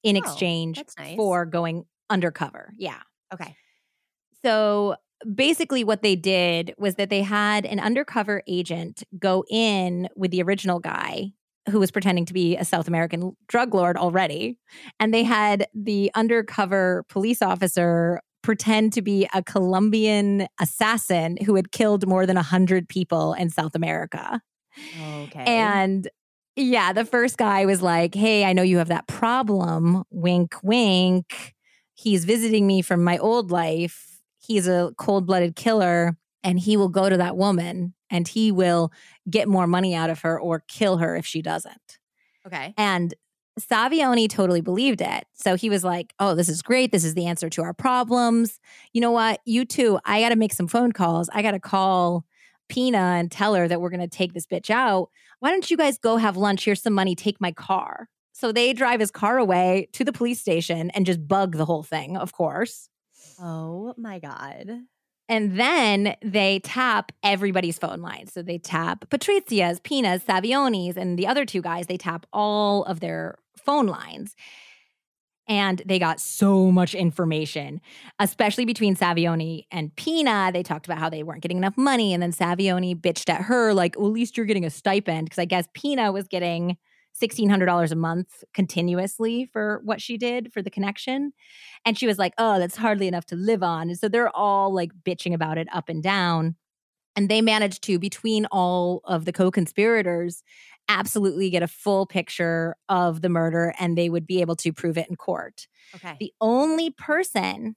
in Oh, exchange nice. for going undercover. Yeah. Okay. So basically, what they did was that they had an undercover agent go in with the original guy who was pretending to be a South American drug lord already. And they had the undercover police officer pretend to be a Colombian assassin who had killed more than 100 people in South America. Okay. And yeah, the first guy was like, Hey, I know you have that problem. Wink, wink. He's visiting me from my old life. He's a cold blooded killer, and he will go to that woman and he will get more money out of her or kill her if she doesn't. okay. And Savioni totally believed it. So he was like, oh, this is great. This is the answer to our problems. You know what? You too, I got to make some phone calls. I got to call Pina and tell her that we're going to take this bitch out. Why don't you guys go have lunch? Here's some money. Take my car. So they drive his car away to the police station and just bug the whole thing, of course. Oh my God. And then they tap everybody's phone lines. So they tap Patrizia's, Pina's, Savioni's, and the other two guys, they tap all of their phone lines. And they got so much information, especially between Savioni and Pina. They talked about how they weren't getting enough money. And then Savioni bitched at her, like, well, at least you're getting a stipend. Because I guess Pina was getting $1,600 a month continuously for what she did for the connection. And she was like, oh, that's hardly enough to live on. And so they're all like bitching about it up and down. And they managed to, between all of the co conspirators, absolutely get a full picture of the murder and they would be able to prove it in court. Okay. The only person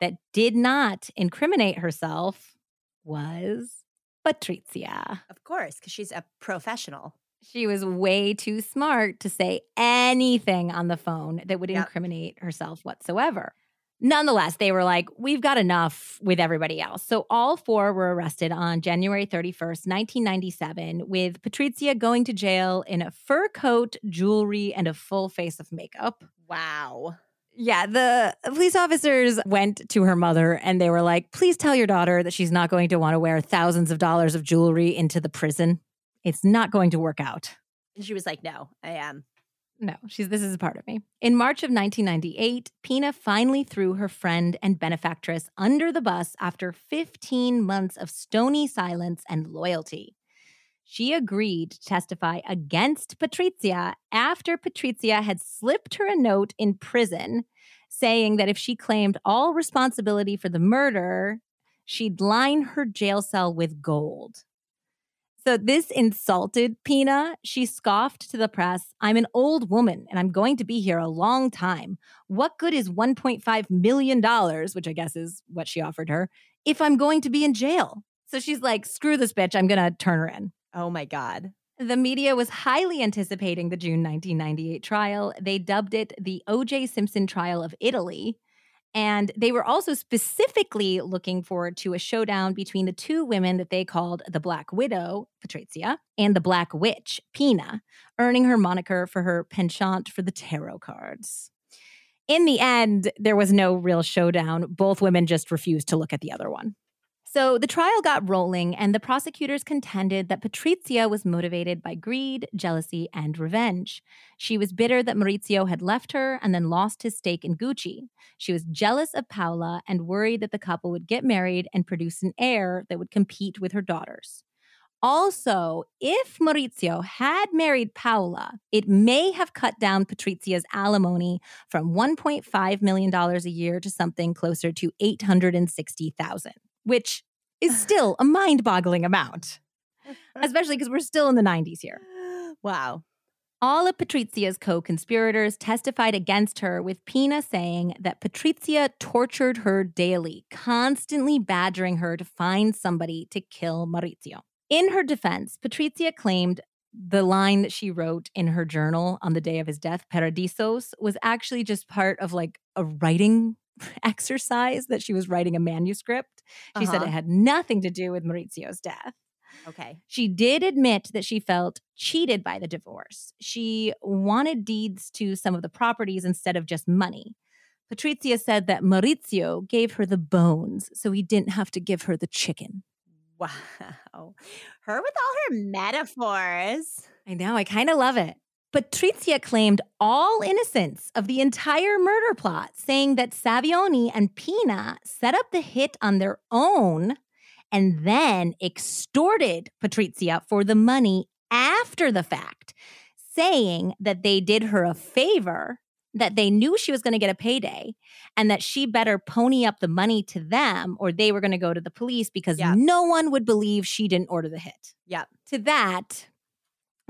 that did not incriminate herself was Patrizia. Of course, because she's a professional. She was way too smart to say anything on the phone that would Yep. incriminate herself whatsoever. Nonetheless, they were like, we've got enough with everybody else. So all four were arrested on January 31st, 1997, with Patrizia going to jail in a fur coat, jewelry, and a full face of makeup. Wow. Yeah, the police officers went to her mother and they were like, please tell your daughter that she's not going to want to wear thousands of dollars of jewelry into the prison. It's not going to work out. And she was like, no, I am. No, she's this is a part of me. In March of 1998, Pina finally threw her friend and benefactress under the bus after 15 months of stony silence and loyalty. She agreed to testify against Patrizia after Patrizia had slipped her a note in prison saying that if she claimed all responsibility for the murder, she'd line her jail cell with gold. So this insulted Pina. She scoffed to the press, I'm an old woman and I'm going to be here a long time. What good is $1.5 million, which I guess is what she offered her, if I'm going to be in jail? So she's like, screw this bitch, I'm going to turn her in. Oh my God. The media was highly anticipating the June 1998 trial. They dubbed it the O.J. Simpson trial of Italy. And they were also specifically looking forward to a showdown between the two women that they called the Black Widow, Patrizia, and the Black Witch, Pina, earning her moniker for her penchant for the tarot cards. In the end, there was no real showdown. Both women just refused to look at the other one. So the trial got rolling, and the prosecutors contended that Patrizia was motivated by greed, jealousy, and revenge. She was bitter that Maurizio had left her and then lost his stake in Gucci. She was jealous of Paola and worried that the couple would get married and produce an heir that would compete with her daughters. Also, if Maurizio had married Paola, it may have cut down Patrizia's alimony from $1.5 million a year to something closer to 860,000 which is still a mind-boggling amount, especially because we're still in the 90s here. *gasps* Wow. All of Patrizia's co conspirators testified against her, with Pina saying that Patrizia tortured her daily, constantly badgering her to find somebody to kill Maurizio. In her defense, Patrizia claimed the line that she wrote in her journal on the day of his death, Paradeisos, was actually just part of like a writing *laughs* exercise that she was writing a manuscript. She said Uh-huh. it had nothing to do with Maurizio's death. Okay. She did admit that she felt cheated by the divorce. She wanted deeds to some of the properties instead of just money. Patrizia said that Maurizio gave her the bones so he didn't have to give her the chicken. Wow. *laughs* Her with all her metaphors. I know, I kind of love it. Patrizia claimed all innocence of the entire murder plot, saying that Savioni and Pina set up the hit on their own and then extorted Patrizia for the money after the fact, saying that they did her a favor, that they knew she was going to get a payday, and that she better pony up the money to them or they were going to go to the police because Yeah. no one would believe she didn't order the hit. Yep. To that,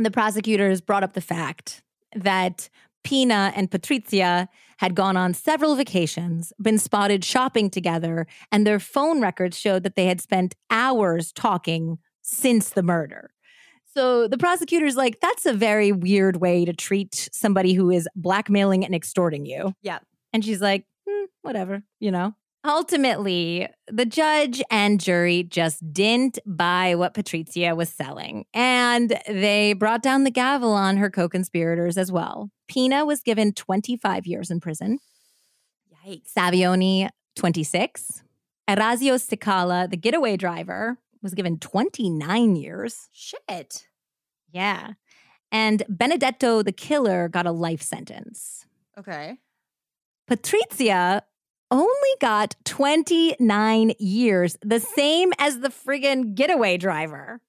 the prosecutors brought up the fact that Pina and Patrizia had gone on several vacations, been spotted shopping together, and their phone records showed that they had spent hours talking since the murder. So the prosecutor's like, that's a very weird way to treat somebody who is blackmailing and extorting you. Yeah. And she's like, "Hmm, whatever, you know? Ultimately, the judge and jury just didn't buy what Patrizia was selling, and they brought down the gavel on her co conspirators as well. Pina was given 25 years in prison, Yikes. Savioni, 26. Orazio Cicala, the getaway driver, was given 29 years. Shit. Yeah. And Benedetto, the killer, got a life sentence. Okay. Patrizia only got 29 years, the same as the friggin' getaway driver.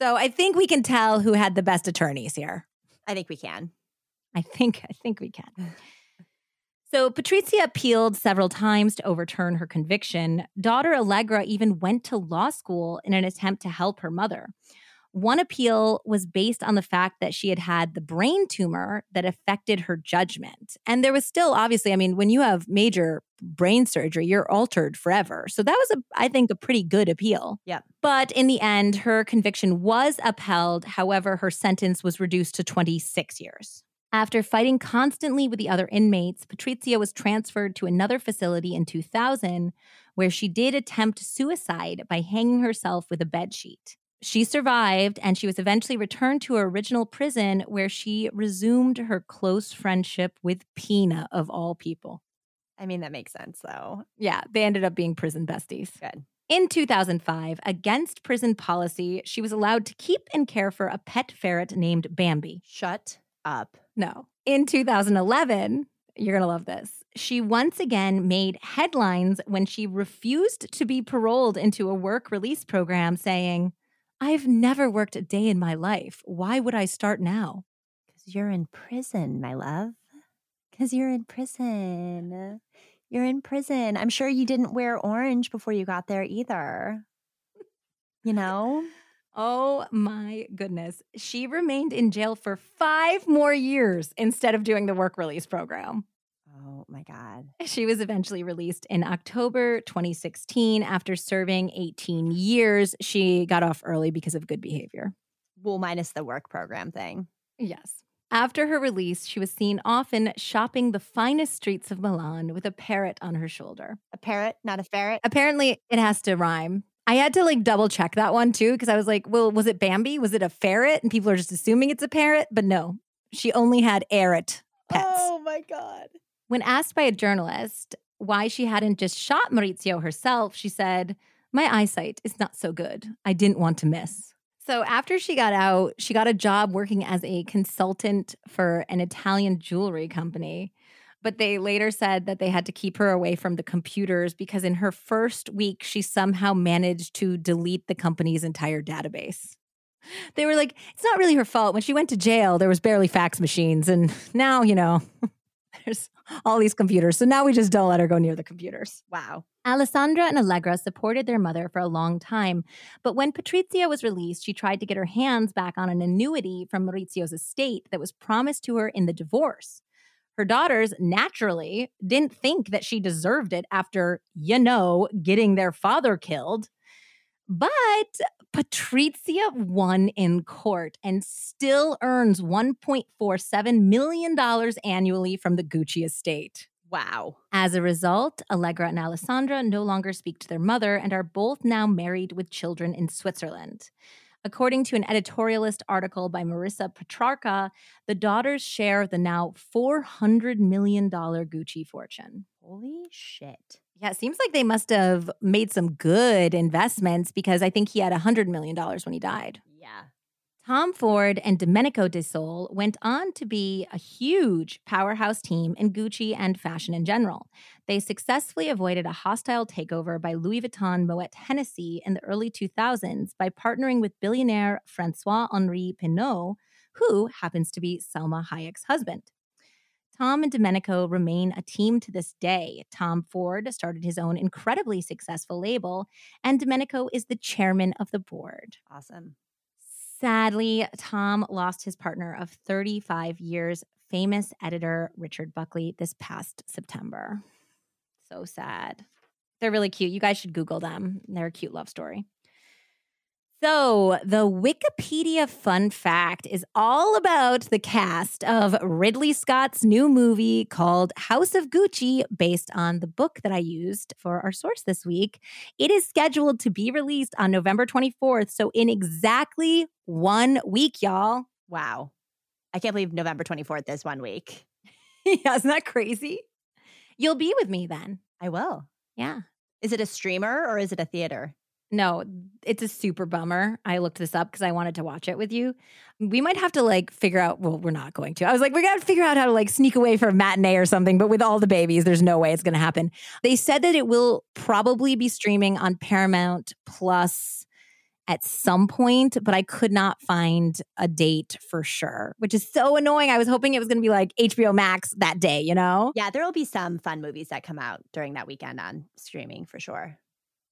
So I think we can tell who had the best attorneys here. I think we can. I think I think we can. So Patrizia appealed several times to overturn her conviction. Daughter Allegra even went to law school in an attempt to help her mother. One appeal was based on the fact that she had had the brain tumor that affected her judgment. And there was still obviously, I mean, when you have major brain surgery, you're altered forever. So that was a I think a pretty good appeal. Yeah. But in the end, her conviction was upheld. However, her sentence was reduced to 26 years. After fighting constantly with the other inmates, Patrizia was transferred to another facility in 2000, where she did attempt suicide by hanging herself with a bedsheet. She survived and she was eventually returned to her original prison, where she resumed her close friendship with Pina, of all people. I mean, that makes sense though. Yeah, they ended up being prison besties. Good. In 2005, against prison policy, she was allowed to keep and care for a pet ferret named Bambi. Shut up. No. In 2011, you're going to love this. She once again made headlines when she refused to be paroled into a work release program, saying, I've never worked a day in my life. Why would I start now? Because you're in prison, my love. Because you're in prison. You're in prison. I'm sure you didn't wear orange before you got there either. You know? Oh my goodness. She remained in jail for five more years instead of doing the work release program. Oh my God. She was eventually released in October 2016 after serving 18 years. She got off early because of good behavior. Well, minus the work program thing. Yes. After her release, she was seen often shopping the finest streets of Milan with a parrot on her shoulder. A parrot, not a ferret. Apparently, it has to rhyme. I had to like double check that one too because I was like, well, was it Bambi? Was it a ferret? And people are just assuming it's a parrot, but no, she only had erret pets. Oh my God. When asked by a journalist why she hadn't just shot Maurizio herself, she said, My eyesight is not so good. I didn't want to miss. So after she got out, she got a job working as a consultant for an Italian jewelry company. But they later said that they had to keep her away from the computers because in her first week, she somehow managed to delete the company's entire database. They were like, it's not really her fault. When she went to jail, there was barely fax machines. And *laughs* now, you know, there's all these computers. So now we just don't let her go near the computers. Wow. Alessandra and Allegra supported their mother for a long time, but when Patrizia was released, she tried to get her hands back on an annuity from Maurizio's estate that was promised to her in the divorce. Her daughters naturally didn't think that she deserved it after, you know, getting their father killed. But Patrizia won in court and still earns $1.47 million annually from the Gucci estate. Wow. As a result, Allegra and Alessandra no longer speak to their mother and are both now married with children in Switzerland. According to an editorialist article by Marissa Petrarca, the daughters share the now $400 million Gucci fortune. Holy shit. Yeah, it seems like they must have made some good investments because I think he had $100 million when he died. Yeah. Tom Ford and Domenico De Sole went on to be a huge powerhouse team in Gucci and fashion in general. They successfully avoided a hostile takeover by Louis Vuitton Moet Hennessy in the early 2000s by partnering with billionaire Francois Henri Pinault, who happens to be Salma Hayek's husband. Tom and Domenico remain a team to this day. Tom Ford started his own incredibly successful label, and Domenico is the chairman of the board. Awesome. Sadly, Tom lost his partner of 35 years, famous editor Richard Buckley, this past September. So sad. They're really cute. You guys should Google them. They're a cute love story. So, the Wikipedia fun fact is all about the cast of Ridley Scott's new movie called House of Gucci, based on the book that I used for our source this week. It is scheduled to be released on November 24th. So, in exactly one week, y'all. Wow. I can't believe November 24th is one week. *laughs* yeah, isn't that crazy? You'll be with me then. I will. Yeah. Is it a streamer or is it a theater? No, it's a super bummer. I looked this up because I wanted to watch it with you. We might have to like figure out. Well, we're not going to. I was like, we got to figure out how to like sneak away for a matinee or something. But with all the babies, there's no way it's going to happen. They said that it will probably be streaming on Paramount Plus at some point, but I could not find a date for sure, which is so annoying. I was hoping it was going to be like HBO Max that day, you know? Yeah, there will be some fun movies that come out during that weekend on streaming for sure.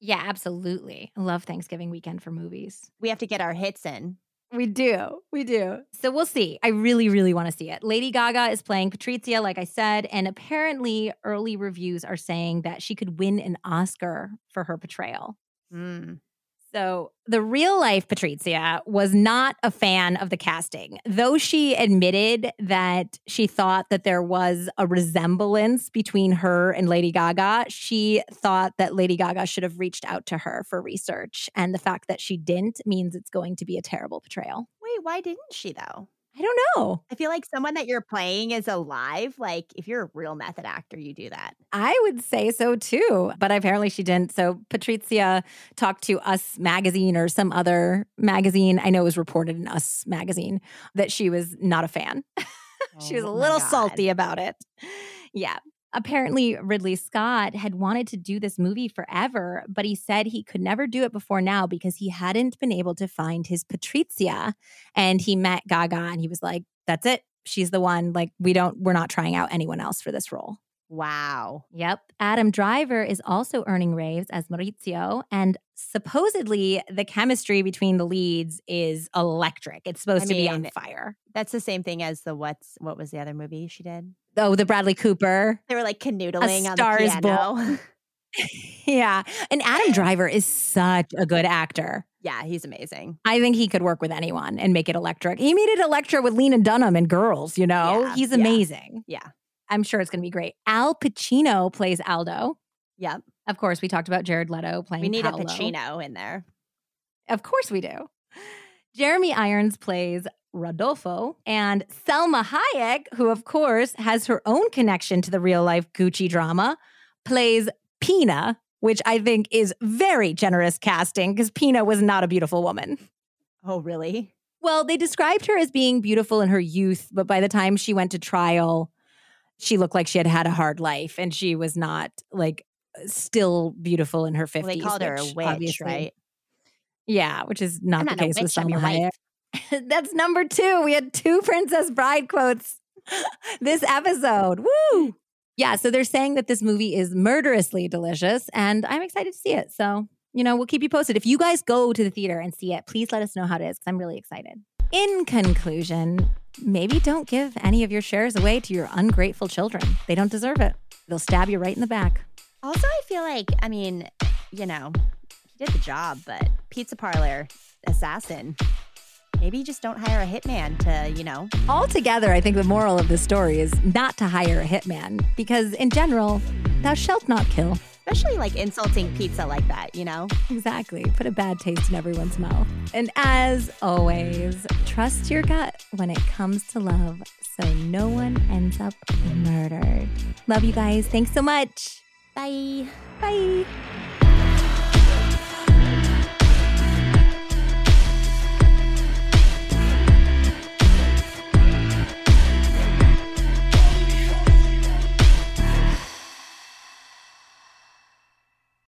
Yeah, absolutely. I love Thanksgiving weekend for movies. We have to get our hits in. We do. We do. So we'll see. I really, really want to see it. Lady Gaga is playing Patrizia, like I said, and apparently early reviews are saying that she could win an Oscar for her portrayal. Mm. So, the real life Patrizia was not a fan of the casting, though she admitted that she thought that there was a resemblance between her and Lady Gaga. She thought that Lady Gaga should have reached out to her for research. And the fact that she didn't means it's going to be a terrible portrayal. Wait, why didn't she though? I don't know. I feel like someone that you're playing is alive. Like if you're a real method actor, you do that. I would say so too, but apparently she didn't. So Patrizia talked to Us Magazine or some other magazine. I know it was reported in Us Magazine that she was not a fan. *laughs* she was oh a Oh little salty about it. Yeah. Apparently, Ridley Scott had wanted to do this movie forever, but he said he could never do it before now because he hadn't been able to find his Patrizia. And he met Gaga and he was like, that's it. She's the one. Like, we don't, we're not trying out anyone else for this role. Wow. Yep. Adam Driver is also earning raves as Maurizio. And supposedly the chemistry between the leads is electric. It's supposed I to be on fire. That's the same thing as the what's what was the other movie she did? Oh, the Bradley Cooper. They were like canoodling on Star the piano. *laughs* yeah. And Adam Driver is such a good actor. yeah, he's amazing. I think he could work with anyone and make it electric. He made it electric with Lena Dunham and Girls, you know? Yeah, He's yeah. amazing. Yeah. I'm sure it's going to be great. Al Pacino plays Aldo. Yep. Of course, we talked about Jared Leto playing We need Paolo. a Pacino in there. Of course we do. Jeremy Irons plays Rodolfo, and Salma Hayek, who of course has her own connection to the real life Gucci drama, plays Pina, which I think is very generous casting because Pina was not a beautiful woman. Oh, really? Well, they described her as being beautiful in her youth, but by the time she went to trial, she looked like she had had a hard life and she was not like still beautiful in her 50s. Well, they called her a witch, obviously- right? Yeah, which is not the case with witch, I'm Salma Hayek. *laughs* That's number two. We had two Princess Bride quotes *laughs* this episode. Woo! Mm. Yeah, so they're saying that this movie is murderously delicious, and I'm excited to see it. So, you know, we'll keep you posted. If you guys go to the theater and see it, please let us know how it is because I'm really excited. In conclusion, maybe don't give any of your shares away to your ungrateful children. They don't deserve it. They'll stab you right in the back. Also, I feel like, I mean, you know, he did the job, but pizza parlor assassin. Maybe you just don't hire a hitman to, you know, Altogether, I think the moral of this story is not to hire a hitman because, in general, thou shalt not kill. especially like insulting pizza like that, you know? Exactly. Put a bad taste in everyone's mouth. And as always, trust your gut when it comes to love so no one ends up murdered. Love you guys. Thanks so much. Bye. Bye.